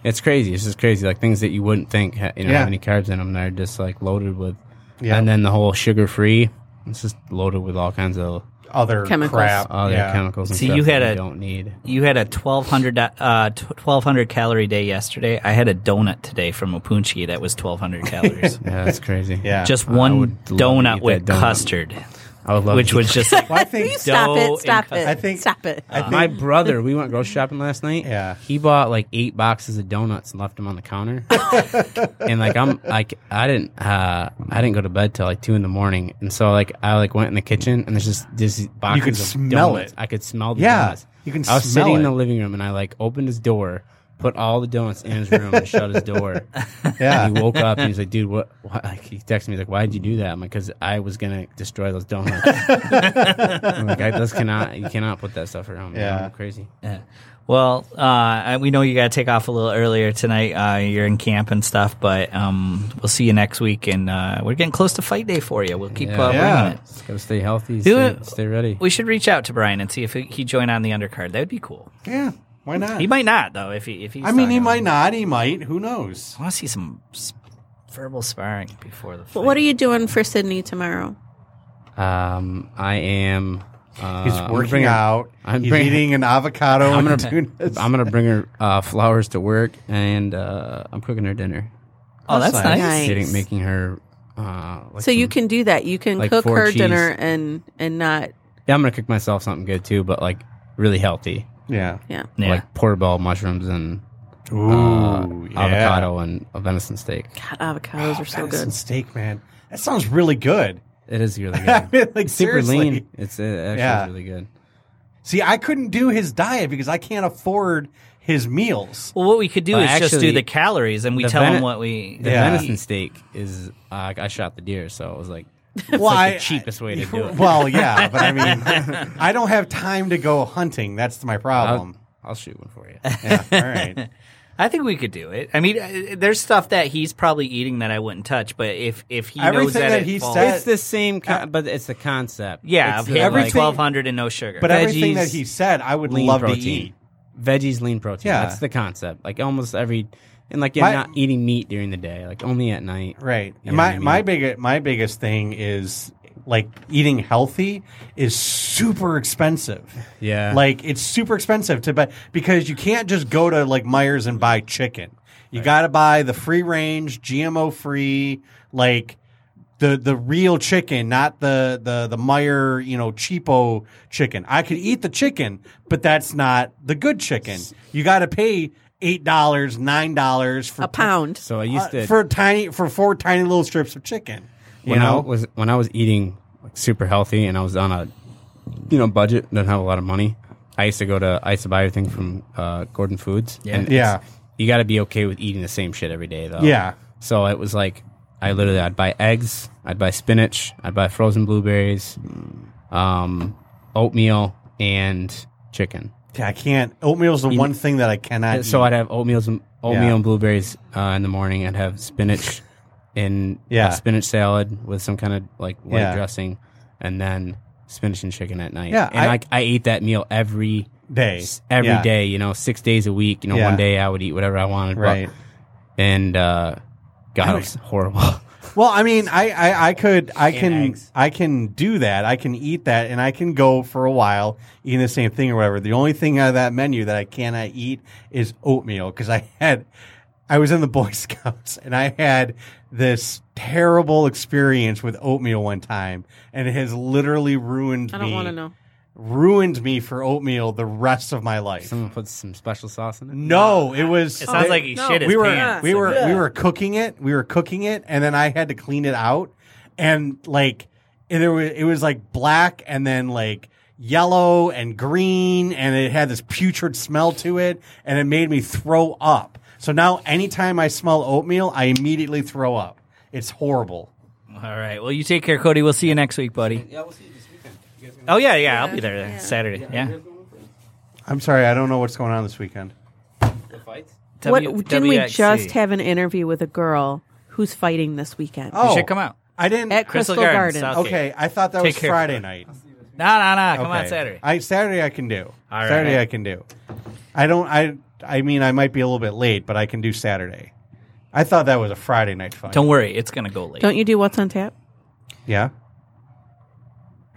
it's crazy. It's just crazy. Like things that you wouldn't think ha- you know Yeah. have any carbs in them. They're just like loaded with. Yeah. And then the whole sugar free. It's just loaded with all kinds of Other Chemicals. crap. other yeah. chemicals and See, stuff you had that a- don't need. You had a 1200 uh, 1200 calorie day yesterday. I had a donut today from Opunchi that was 1200 calories. Yeah, that's crazy. Yeah. Just I one would love to donut eat with donut. custard, I would love which to was just like Well, I think Stop it! Stop it! I think- Stop it! I think My brother, we went grocery shopping last night. Yeah. He bought like eight boxes of donuts and left them on the counter. and like I'm like I didn't uh I didn't go to bed till like two in the morning. And so like I like went in the kitchen and there's just this boxes could of smell donuts. it. I could smell the Yeah, donuts. you can I was smell sitting in the living room and I like opened his door, put all the donuts in his room and shut his door. yeah. And he woke up and he's like, dude, what, what? Like, he texted me, he's like, why did you do that? I'm like, because I was going to destroy those donuts. I'm like, I just cannot, you cannot put that stuff around me. Yeah. I'm crazy. Yeah. Well, uh, we know you got to take off a little earlier tonight. Uh, you're in camp and stuff, but um, we'll see you next week, and uh, we're getting close to fight day for you. We'll keep Yeah. uh, Yeah. bringing it. Just got to stay healthy, Do stay, it. stay ready. We should reach out to Brian and see if he he join on the undercard. That would be cool. yeah. Why not? He might not though. If he if he's I mean, he talking- might not. He might. Who knows? I want to see some s- verbal sparring before the. Fight. But what are you doing for Sydney tomorrow? Um, I am. Uh, He's I'm working bring her- out. I'm He's bringing- eating an avocado. I'm and gonna, tunas. I'm gonna bring her uh, flowers to work, and uh, I'm cooking her dinner. Oh, that's That's nice. nice. Nice. Sitting, making her. Uh, like So you some- can do that. You can like cook four her cheese. dinner and and not. Yeah, I'm gonna cook myself something good too, but like really healthy, yeah. Yeah. Yeah. like portobello mushrooms and Ooh, uh, yeah. avocado and a venison steak. God, avocados are so Venison good. steak, man. That sounds really good. It is really I good. mean, like It's super seriously. lean. It's uh, actually Yeah. really good. See, I couldn't do his diet because I can't afford his meals. Well, what we could do Well, is just do the calories, and we the tell vene- him what we. The Yeah. venison steak is uh, I shot the deer, so it was like Well, like the cheapest way to do it. Well, yeah, but I mean, I don't have time to go hunting. That's my I'll, problem. I'll shoot one for you. yeah, all right. I think we could do it. I mean, uh, there's stuff that he's probably eating that I wouldn't touch, but if if he knows Everything that, that it he falls- said- it's the same, con- but it's the concept. yeah, it's of the, him, like twelve hundred and no sugar. But everything that he said, I would love protein. to eat. veggies, lean protein. Yeah. that's the concept. Like almost every, and like you're My- not eating meat during the day, like only at night. Right. You And my I mean? my big my biggest thing is like eating healthy is super expensive. Yeah, Like it's super expensive to buy because you can't just go to like Meijer's and buy chicken. You got to buy the free range, GMO free, like the the real chicken, not the the the Meijer, you know, cheapo chicken. I could eat the chicken, but that's not the good chicken. You got to pay eight dollars, nine dollars for A pound. so I used uh, to for tiny for four tiny little strips of chicken. You when know, I was when I was eating like super healthy and I was on a you know budget, didn't have a lot of money. I used to go to I used to buy everything from uh, Gordon Foods. Yeah. and Yeah. you got to be okay with eating the same shit every day though. Yeah. So it was like I literally I'd buy eggs, I'd buy spinach, I'd buy frozen blueberries, um, oatmeal, and chicken. Yeah, I can't. Oatmeal's the one thing that I cannot. so eat. I'd have oatmeals, and, oatmeal Yeah. and blueberries uh, in the morning. I'd have spinach in Yeah. a spinach salad with some kind of like white Yeah. dressing, and then spinach and chicken at night. Yeah, and I- I, I ate that meal every day every Yeah. day, You know, six days a week. You know, Yeah. one day I would eat whatever I wanted. but- Right. and uh, God, it was horrible. Well, I mean, I, I, I could, I can, eggs. I can do that. I can eat that, and I can go for a while eating the same thing or whatever. The only thing out of that menu that I cannot eat is oatmeal because I had, I was in the Boy Scouts and I had this terrible experience with oatmeal one time, and it has literally ruined I don't me. want to know. Ruined me for oatmeal the rest of my life. Someone put some special sauce in it. No, it was. it sounds they- like he no. shit his we were pants. we were we were cooking it. We were cooking it, and then I had to clean it out, and like and there was it was like black, and then like yellow and green, and it had this putrid smell to it, and it made me throw up So now, anytime I smell oatmeal, I immediately throw up. It's horrible. All right. Well, you take care, Cody. We'll see you next week, buddy. Yeah, we'll see you this weekend. You guys Oh yeah, yeah. I'll be there Yeah. Saturday. Yeah. I'm sorry, I don't know what's going on this weekend. the fights? what W- didn't we WXC. just have an interview with a girl who's fighting this weekend Oh, You should come out. I didn't. at Crystal Crystal, Gardens, Garden? South- okay, I thought that Take was care. Friday night. No, no, no. Come okay. on Saturday. I Saturday I can do. All Saturday. I can do. I don't. I. I mean, I might be a little bit late, but I can do Saturday. I thought that was a Friday night fight. Don't worry, it's gonna go late. Don't you do what's on tap? Yeah.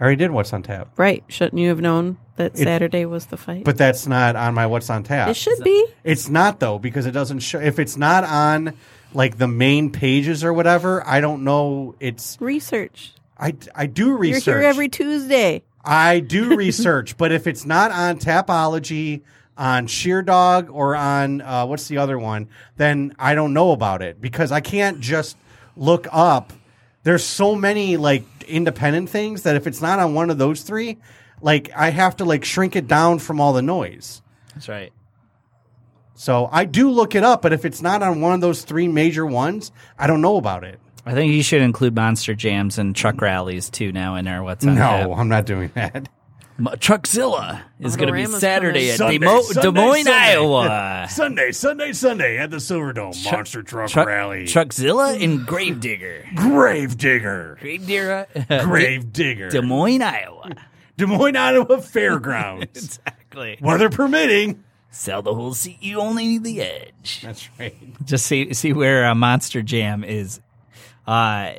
I already did what's on tap, Right? Shouldn't you have known that It- Saturday was the fight? but that's not on my what's on tap. it should be. It's not though because it doesn't show. If it's not on like the main pages or whatever, I don't know. It's Research. I I do research. You're here every Tuesday. I do research, but if it's not on Tapology, on Sherdog, or on uh, what's the other one, then I don't know about it because I can't just look up. There's so many like independent things that if it's not on one of those three, like I have to like shrink it down from all the noise. That's right. So I do look it up, but if it's not on one of those three major ones, I don't know about it. I think you should include monster jams and truck rallies too now in our what's on No, tap. I'm not doing that. M- Truckzilla is going to be Autorama's Saturday at coming. Demo- Sunday, Des Moines, Sunday. Iowa. Sunday, Sunday, Sunday at the Silverdome Monster Truck, Truck- Rally. Truckzilla and Gravedigger. Grave Digger. Gravedigger. Grave Digger. Des Moines, Iowa. Des Moines, Iowa Fairgrounds. Exactly. Weather permitting. Sell the whole seat. You only need the edge. That's right. Just see see where a Monster Jam is. Uh,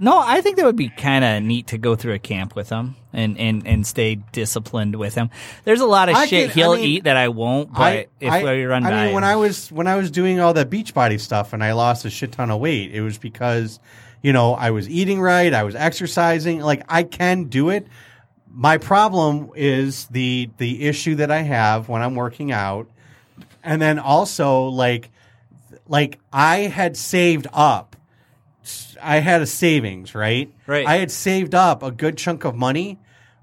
no, I think that would be kind of neat to go through a camp with him and, and, and stay disciplined with him. There's a lot of I shit I he'll mean, eat that I won't, but if we run I by mean, when him- I was when I was doing all that beach body stuff and I lost a shit ton of weight, it was because you know I was eating right, I was exercising. Like I can do it. My problem is the the issue that I have when I'm working out, and then also like like I had saved up. I had a savings, right? Right. I had saved up a good chunk of money,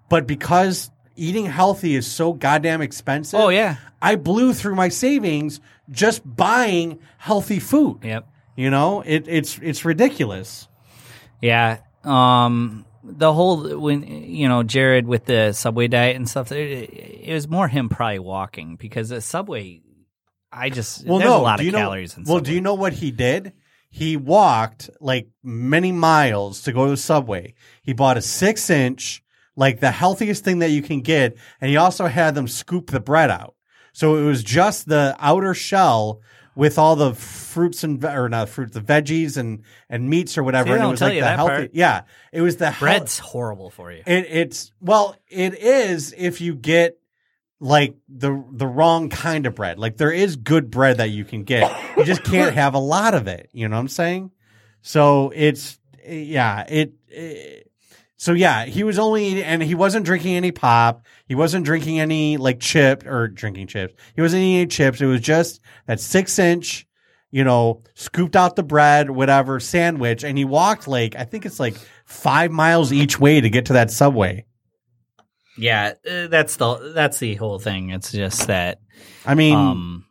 but because eating healthy is so goddamn expensive. Oh, yeah. I blew through my savings just buying healthy food. Yep. You know, it, it's it's ridiculous. Yeah. Um, the whole when you know Jared with the subway diet and stuff, it, it was more him probably walking because the subway. I just Well, there's no, a lot do of you know, Well, Subway. do you know what he did? He walked like many miles to go to the subway. He bought a six inch, like the healthiest thing that you can get, and he also had them scoop the bread out. So it was just the outer shell with all the fruits and or not fruits, the veggies and and meats or whatever. And it was tell like you the that healthy. part. Yeah, it was the hel- bread's horrible for you. It, it's well, it is if you get like the the wrong kind of bread. Like there is good bread that you can get. You just can't have a lot of it. You know what I'm saying? So it's yeah, it, it so yeah, he was only and he wasn't drinking any pop. He wasn't drinking any like chip or drinking chips. He wasn't eating any chips. It was just that six inch, you know, scooped out the bread, whatever sandwich, and he walked like I think it's like five miles each way to get to that subway. Yeah, uh, that's the that's the whole thing. It's just that I mean, um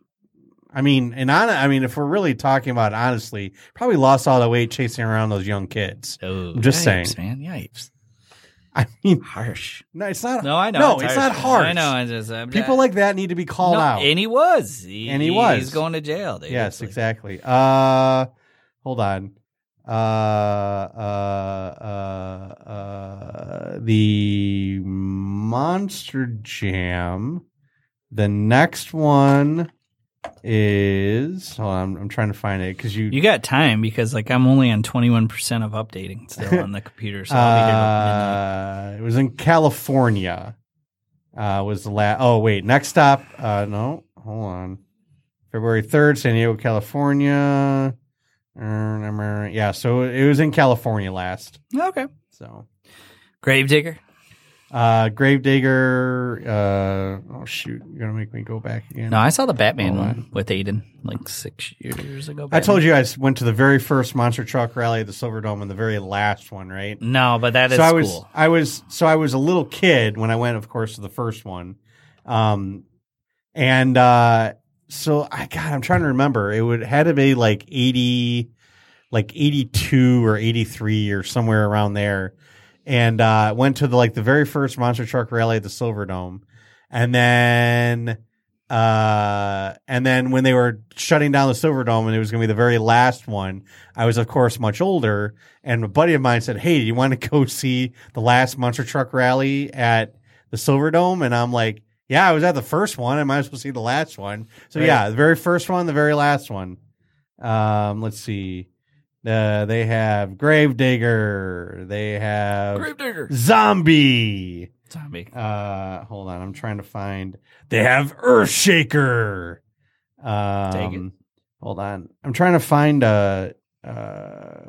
I mean, and on, I mean, if we're really talking about it honestly, probably lost all the weight chasing around those young kids. oh, I'm just yipes, saying. man, yipes, I mean, harsh. no, it's not. No, I know. No, it's, not harsh. I know. I just I'm People like that need to be called no, out. and he was, he, And he was. He's going to jail. Dude. yes, exactly. Uh, hold on. Uh, uh, uh, uh, the Monster Jam. The next one is. Hold on, I'm, I'm trying to find it because you. You got time because like I'm only on 21 percent of updating still on the computer, so I'll be here till midnight. Uh, it was in California. Uh, was the last? Oh wait, next stop. Uh, no, hold on. February third, San Diego, California. Yeah, so it was in California last. Okay. So, Gravedigger. uh, Gravedigger. Uh, oh shoot, you're gonna make me go back again. No, I saw the Batman Hold one with Aiden like six years ago. I told you I went to the very first monster truck rally at the Silver Dome and the very last one, right? No, but that is so I was cool. I was so I was a little kid when I went, of course, to the first one, um, and uh, so I God, I'm trying to remember. It would had to be like 80, like 82 or 83 or somewhere around there. And uh, went to the like the very first monster truck rally at the Silverdome, and then uh, and then when they were shutting down the Silverdome and it was going to be the very last one, I was of course much older, and a buddy of mine said, "Hey, do you want to go see the last monster truck rally at the Silverdome?" And I'm like, "Yeah, I was at the first one. I might as well see the last one." So Right. yeah, the very first one, the very last one. Um, let's see. Uh, they have Gravedigger. They have Gravedigger. Zombie. Zombie. Uh, hold on, I'm trying to find. They have Earthshaker. Um, Take it. Hold on, I'm trying to find. Uh, uh,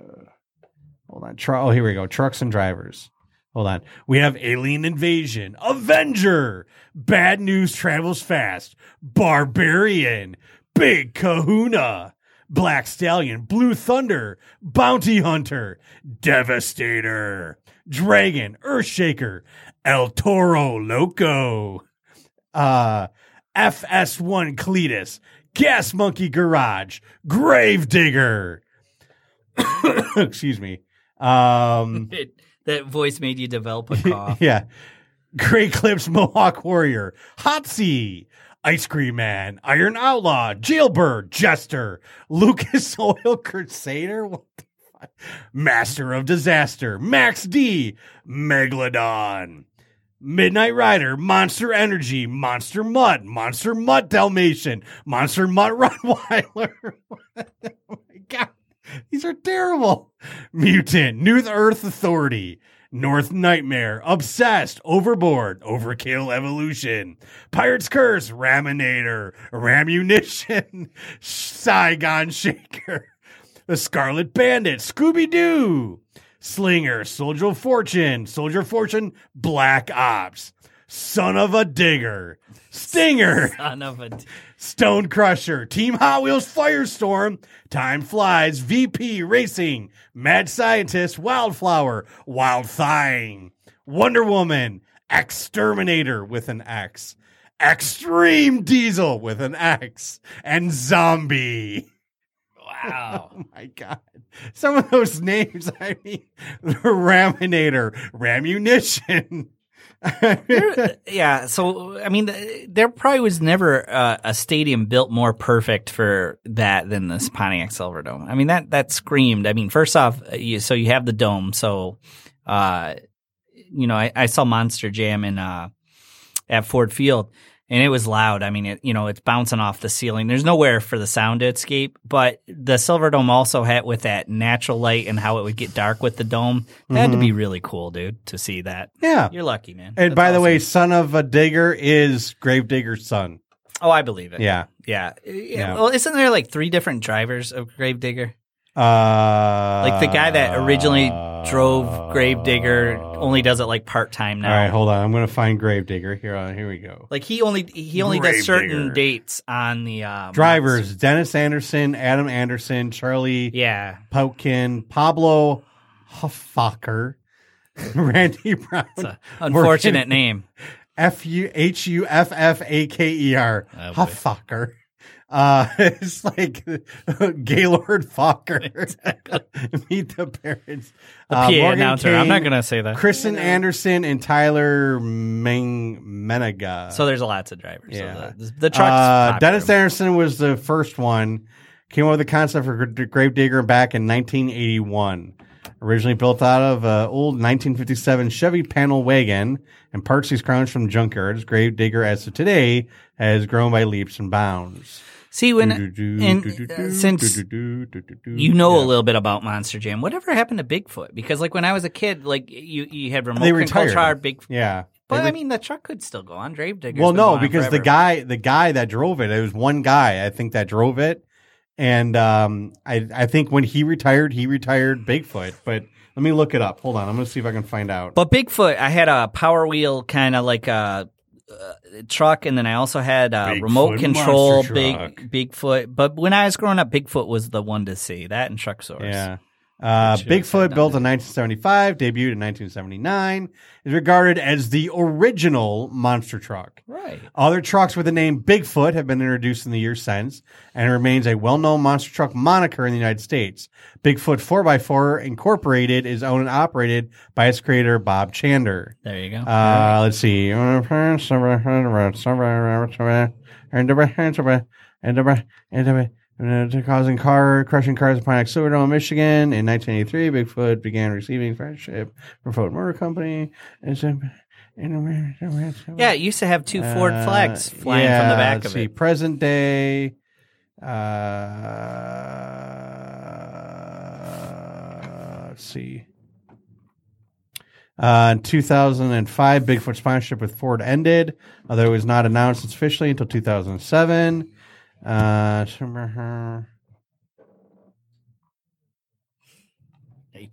hold on. Tr- oh, here we go. Trucks and drivers. Hold on. We have Alien Invasion, Avenger, Bad News Travels Fast, Barbarian, Big Kahuna, Black Stallion, Blue Thunder, Bounty Hunter, Devastator, Dragon, Earthshaker, El Toro Loco, uh, FS1 Cletus, Gas Monkey Garage, Gravedigger. Excuse me. Um, It, that voice made you develop a cough. yeah. Great Clips Mohawk Warrior, Hotsy, Ice Cream Man, Iron Outlaw, Jailbird, Jester, Lucas Oil Crusader, what the fuck? Master of Disaster, Max D, Megalodon, Midnight Rider, Monster Energy, Monster Mutt, Monster Mutt Dalmatian, Monster Mutt Rottweiler. These are terrible. Mutant, New Earth Authority, North Nightmare, Obsessed, Overboard, Overkill Evolution, Pirate's Curse, Raminator, Ramunition, Saigon Shaker, The Scarlet Bandit, Scooby Doo, Slinger, Soldier Fortune, Soldier Fortune, Black Ops, Son of a Digger, Stinger. Son of a. Stone Crusher, Team Hot Wheels Firestorm, Time Flies, VP Racing, Mad Scientist, Wildflower, Wild Thing, Wonder Woman, Exterminator with an X, Extreme Diesel with an X, and Zombie. Wow. Oh my god. Some of those names, I mean, the Raminator, Ramunition. There- yeah. So, I mean, there probably was never uh, a stadium built more perfect for that than this Pontiac Silverdome. I mean, that that screamed. I mean, first off, uh, you, so you have the dome. So, uh, you know, I, I saw Monster Jam in uh, at Ford Field, and it was loud. I mean, it you know, it's bouncing off the ceiling. There's nowhere for the sound to escape. But the Silverdome also had with that natural light and how it would get dark with the dome. That had to mm-hmm. be really cool, dude, to see that. yeah. You're lucky, man. And That's by the way, son of a digger is Gravedigger's son. oh, I believe it. Yeah. yeah, yeah. Yeah. Well, isn't there like three different drivers of Gravedigger? Uh, Like the guy that originally drove Gravedigger only does it like part time now. All right, hold on. I'm going to find Gravedigger. Here, uh, here we go. Like he only he only does certain Gravedigger. dates on the uh, Drivers: Dennis Anderson, Adam Anderson, Charlie Yeah, Pauken, Pablo Huffaker, Randy Brown, it's a unfortunate name. F U H U F F A K E R, Oh, boy. Huffaker. Uh, it's like Gaylord Focker. Meet the parents. The Uh, PA Morgan announcer. I'm not gonna say that. Krysten Anderson and Tyler Meng Menninga. So there's a lots of drivers. Yeah. So the, the truck's Uh. Dennis Anderson was the first one. Came up with the concept for Gra- Gravedigger back in 1981. Originally built out of an old 1957 Chevy panel wagon and parts these crowns from junkyards. Gravedigger, as of today, has grown by leaps and bounds. See when and uh, since you know Yeah. a little bit about Monster Jam, whatever happened to Bigfoot? Because like when I was a kid, like you you had remote They control retired. car Big. Yeah. But I mean, the truck could still go on. Gravedigger. well, no, because the guy, the guy that drove it, it was one guy, I think, that drove it. And um, I, I think when he retired, he retired Bigfoot. But let me look it up. Hold on. I'm going to see if I can find out. But Bigfoot, I had a Power Wheel kind of like a uh, truck, and then I also had Bigfoot remote control monster big truck. Bigfoot. But when I was growing up, Bigfoot was the one to see. That and Trucksaurus. Yeah. Uh, Bigfoot, built in 1975, debuted in 1979, is regarded as the original monster truck. Right. Other trucks with the name Bigfoot have been introduced in the years since and remains a well-known monster truck moniker in the United States. Bigfoot 4x4 Incorporated is owned and operated by its creator, Bob Chandler. There you go. Uh, let's see. Causing car crushing cars in Pine Silverdome, Michigan. In 1983, Bigfoot began receiving friendship from Ford Motor Company. yeah, it used to have two Ford Uh, flags flying from the back let's of see, it. Present day. Uh, let's see. Uh, in 2005, Bigfoot sponsorship with Ford ended, although it was not announced officially until 2007. Uh,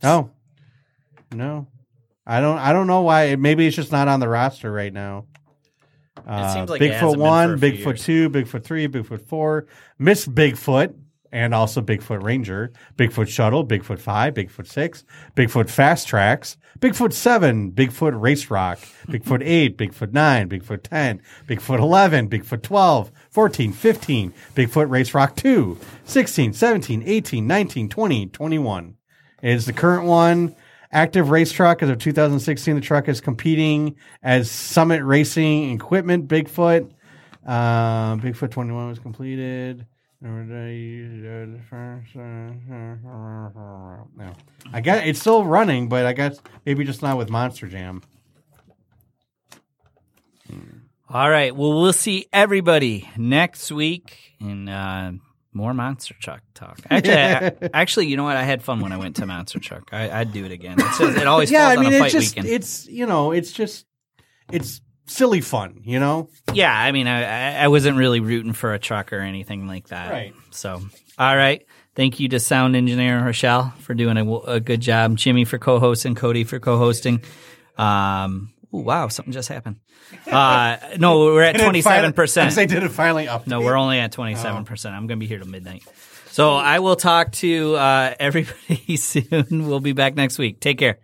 oh, no, I don't. I don't know why. Maybe it's just not on the roster right now. Uh, seems like Bigfoot one, for a few Bigfoot years. two, Bigfoot three, Bigfoot four, Miss Bigfoot, and also Bigfoot Ranger, Bigfoot Shuttle, Bigfoot five, Bigfoot six, Bigfoot Fast Tracks, Bigfoot seven, Bigfoot Race Rock, Bigfoot eight, Bigfoot nine, Bigfoot ten, Bigfoot eleven, Bigfoot 12, 14, 15, Bigfoot Race Rock 2, 16, 17, 18, 19, 20, 21 is the current one. Active race truck as of 2016. The truck is competing as Summit Racing Equipment Bigfoot. Um, Bigfoot 21 was completed. No, I guess it's still running, but I guess maybe just not with Monster Jam. All right. Well, we'll see everybody next week in uh, more Monster Truck talk. Actually, I, actually, you know what? I had fun when I went to Monster Truck. I, I'd do it again. It's just, it always Yeah, I mean, on a it's fight just weekend. it's you know, it's just it's silly fun, you know. yeah, I mean, I, I- I wasn't really rooting for a truck or anything like that. Right. So, all right. Thank you to sound engineer Rochelle for doing a, a good job. Jimmy for co-hosting. Cody for co-hosting. Um, ooh, wow, something just happened. Uh, no, we're at twenty seven percent. They did it finally up. No, we're only at 27%. I'm going to be here till midnight. So I will talk to uh, everybody soon. We'll be back next week. Take care.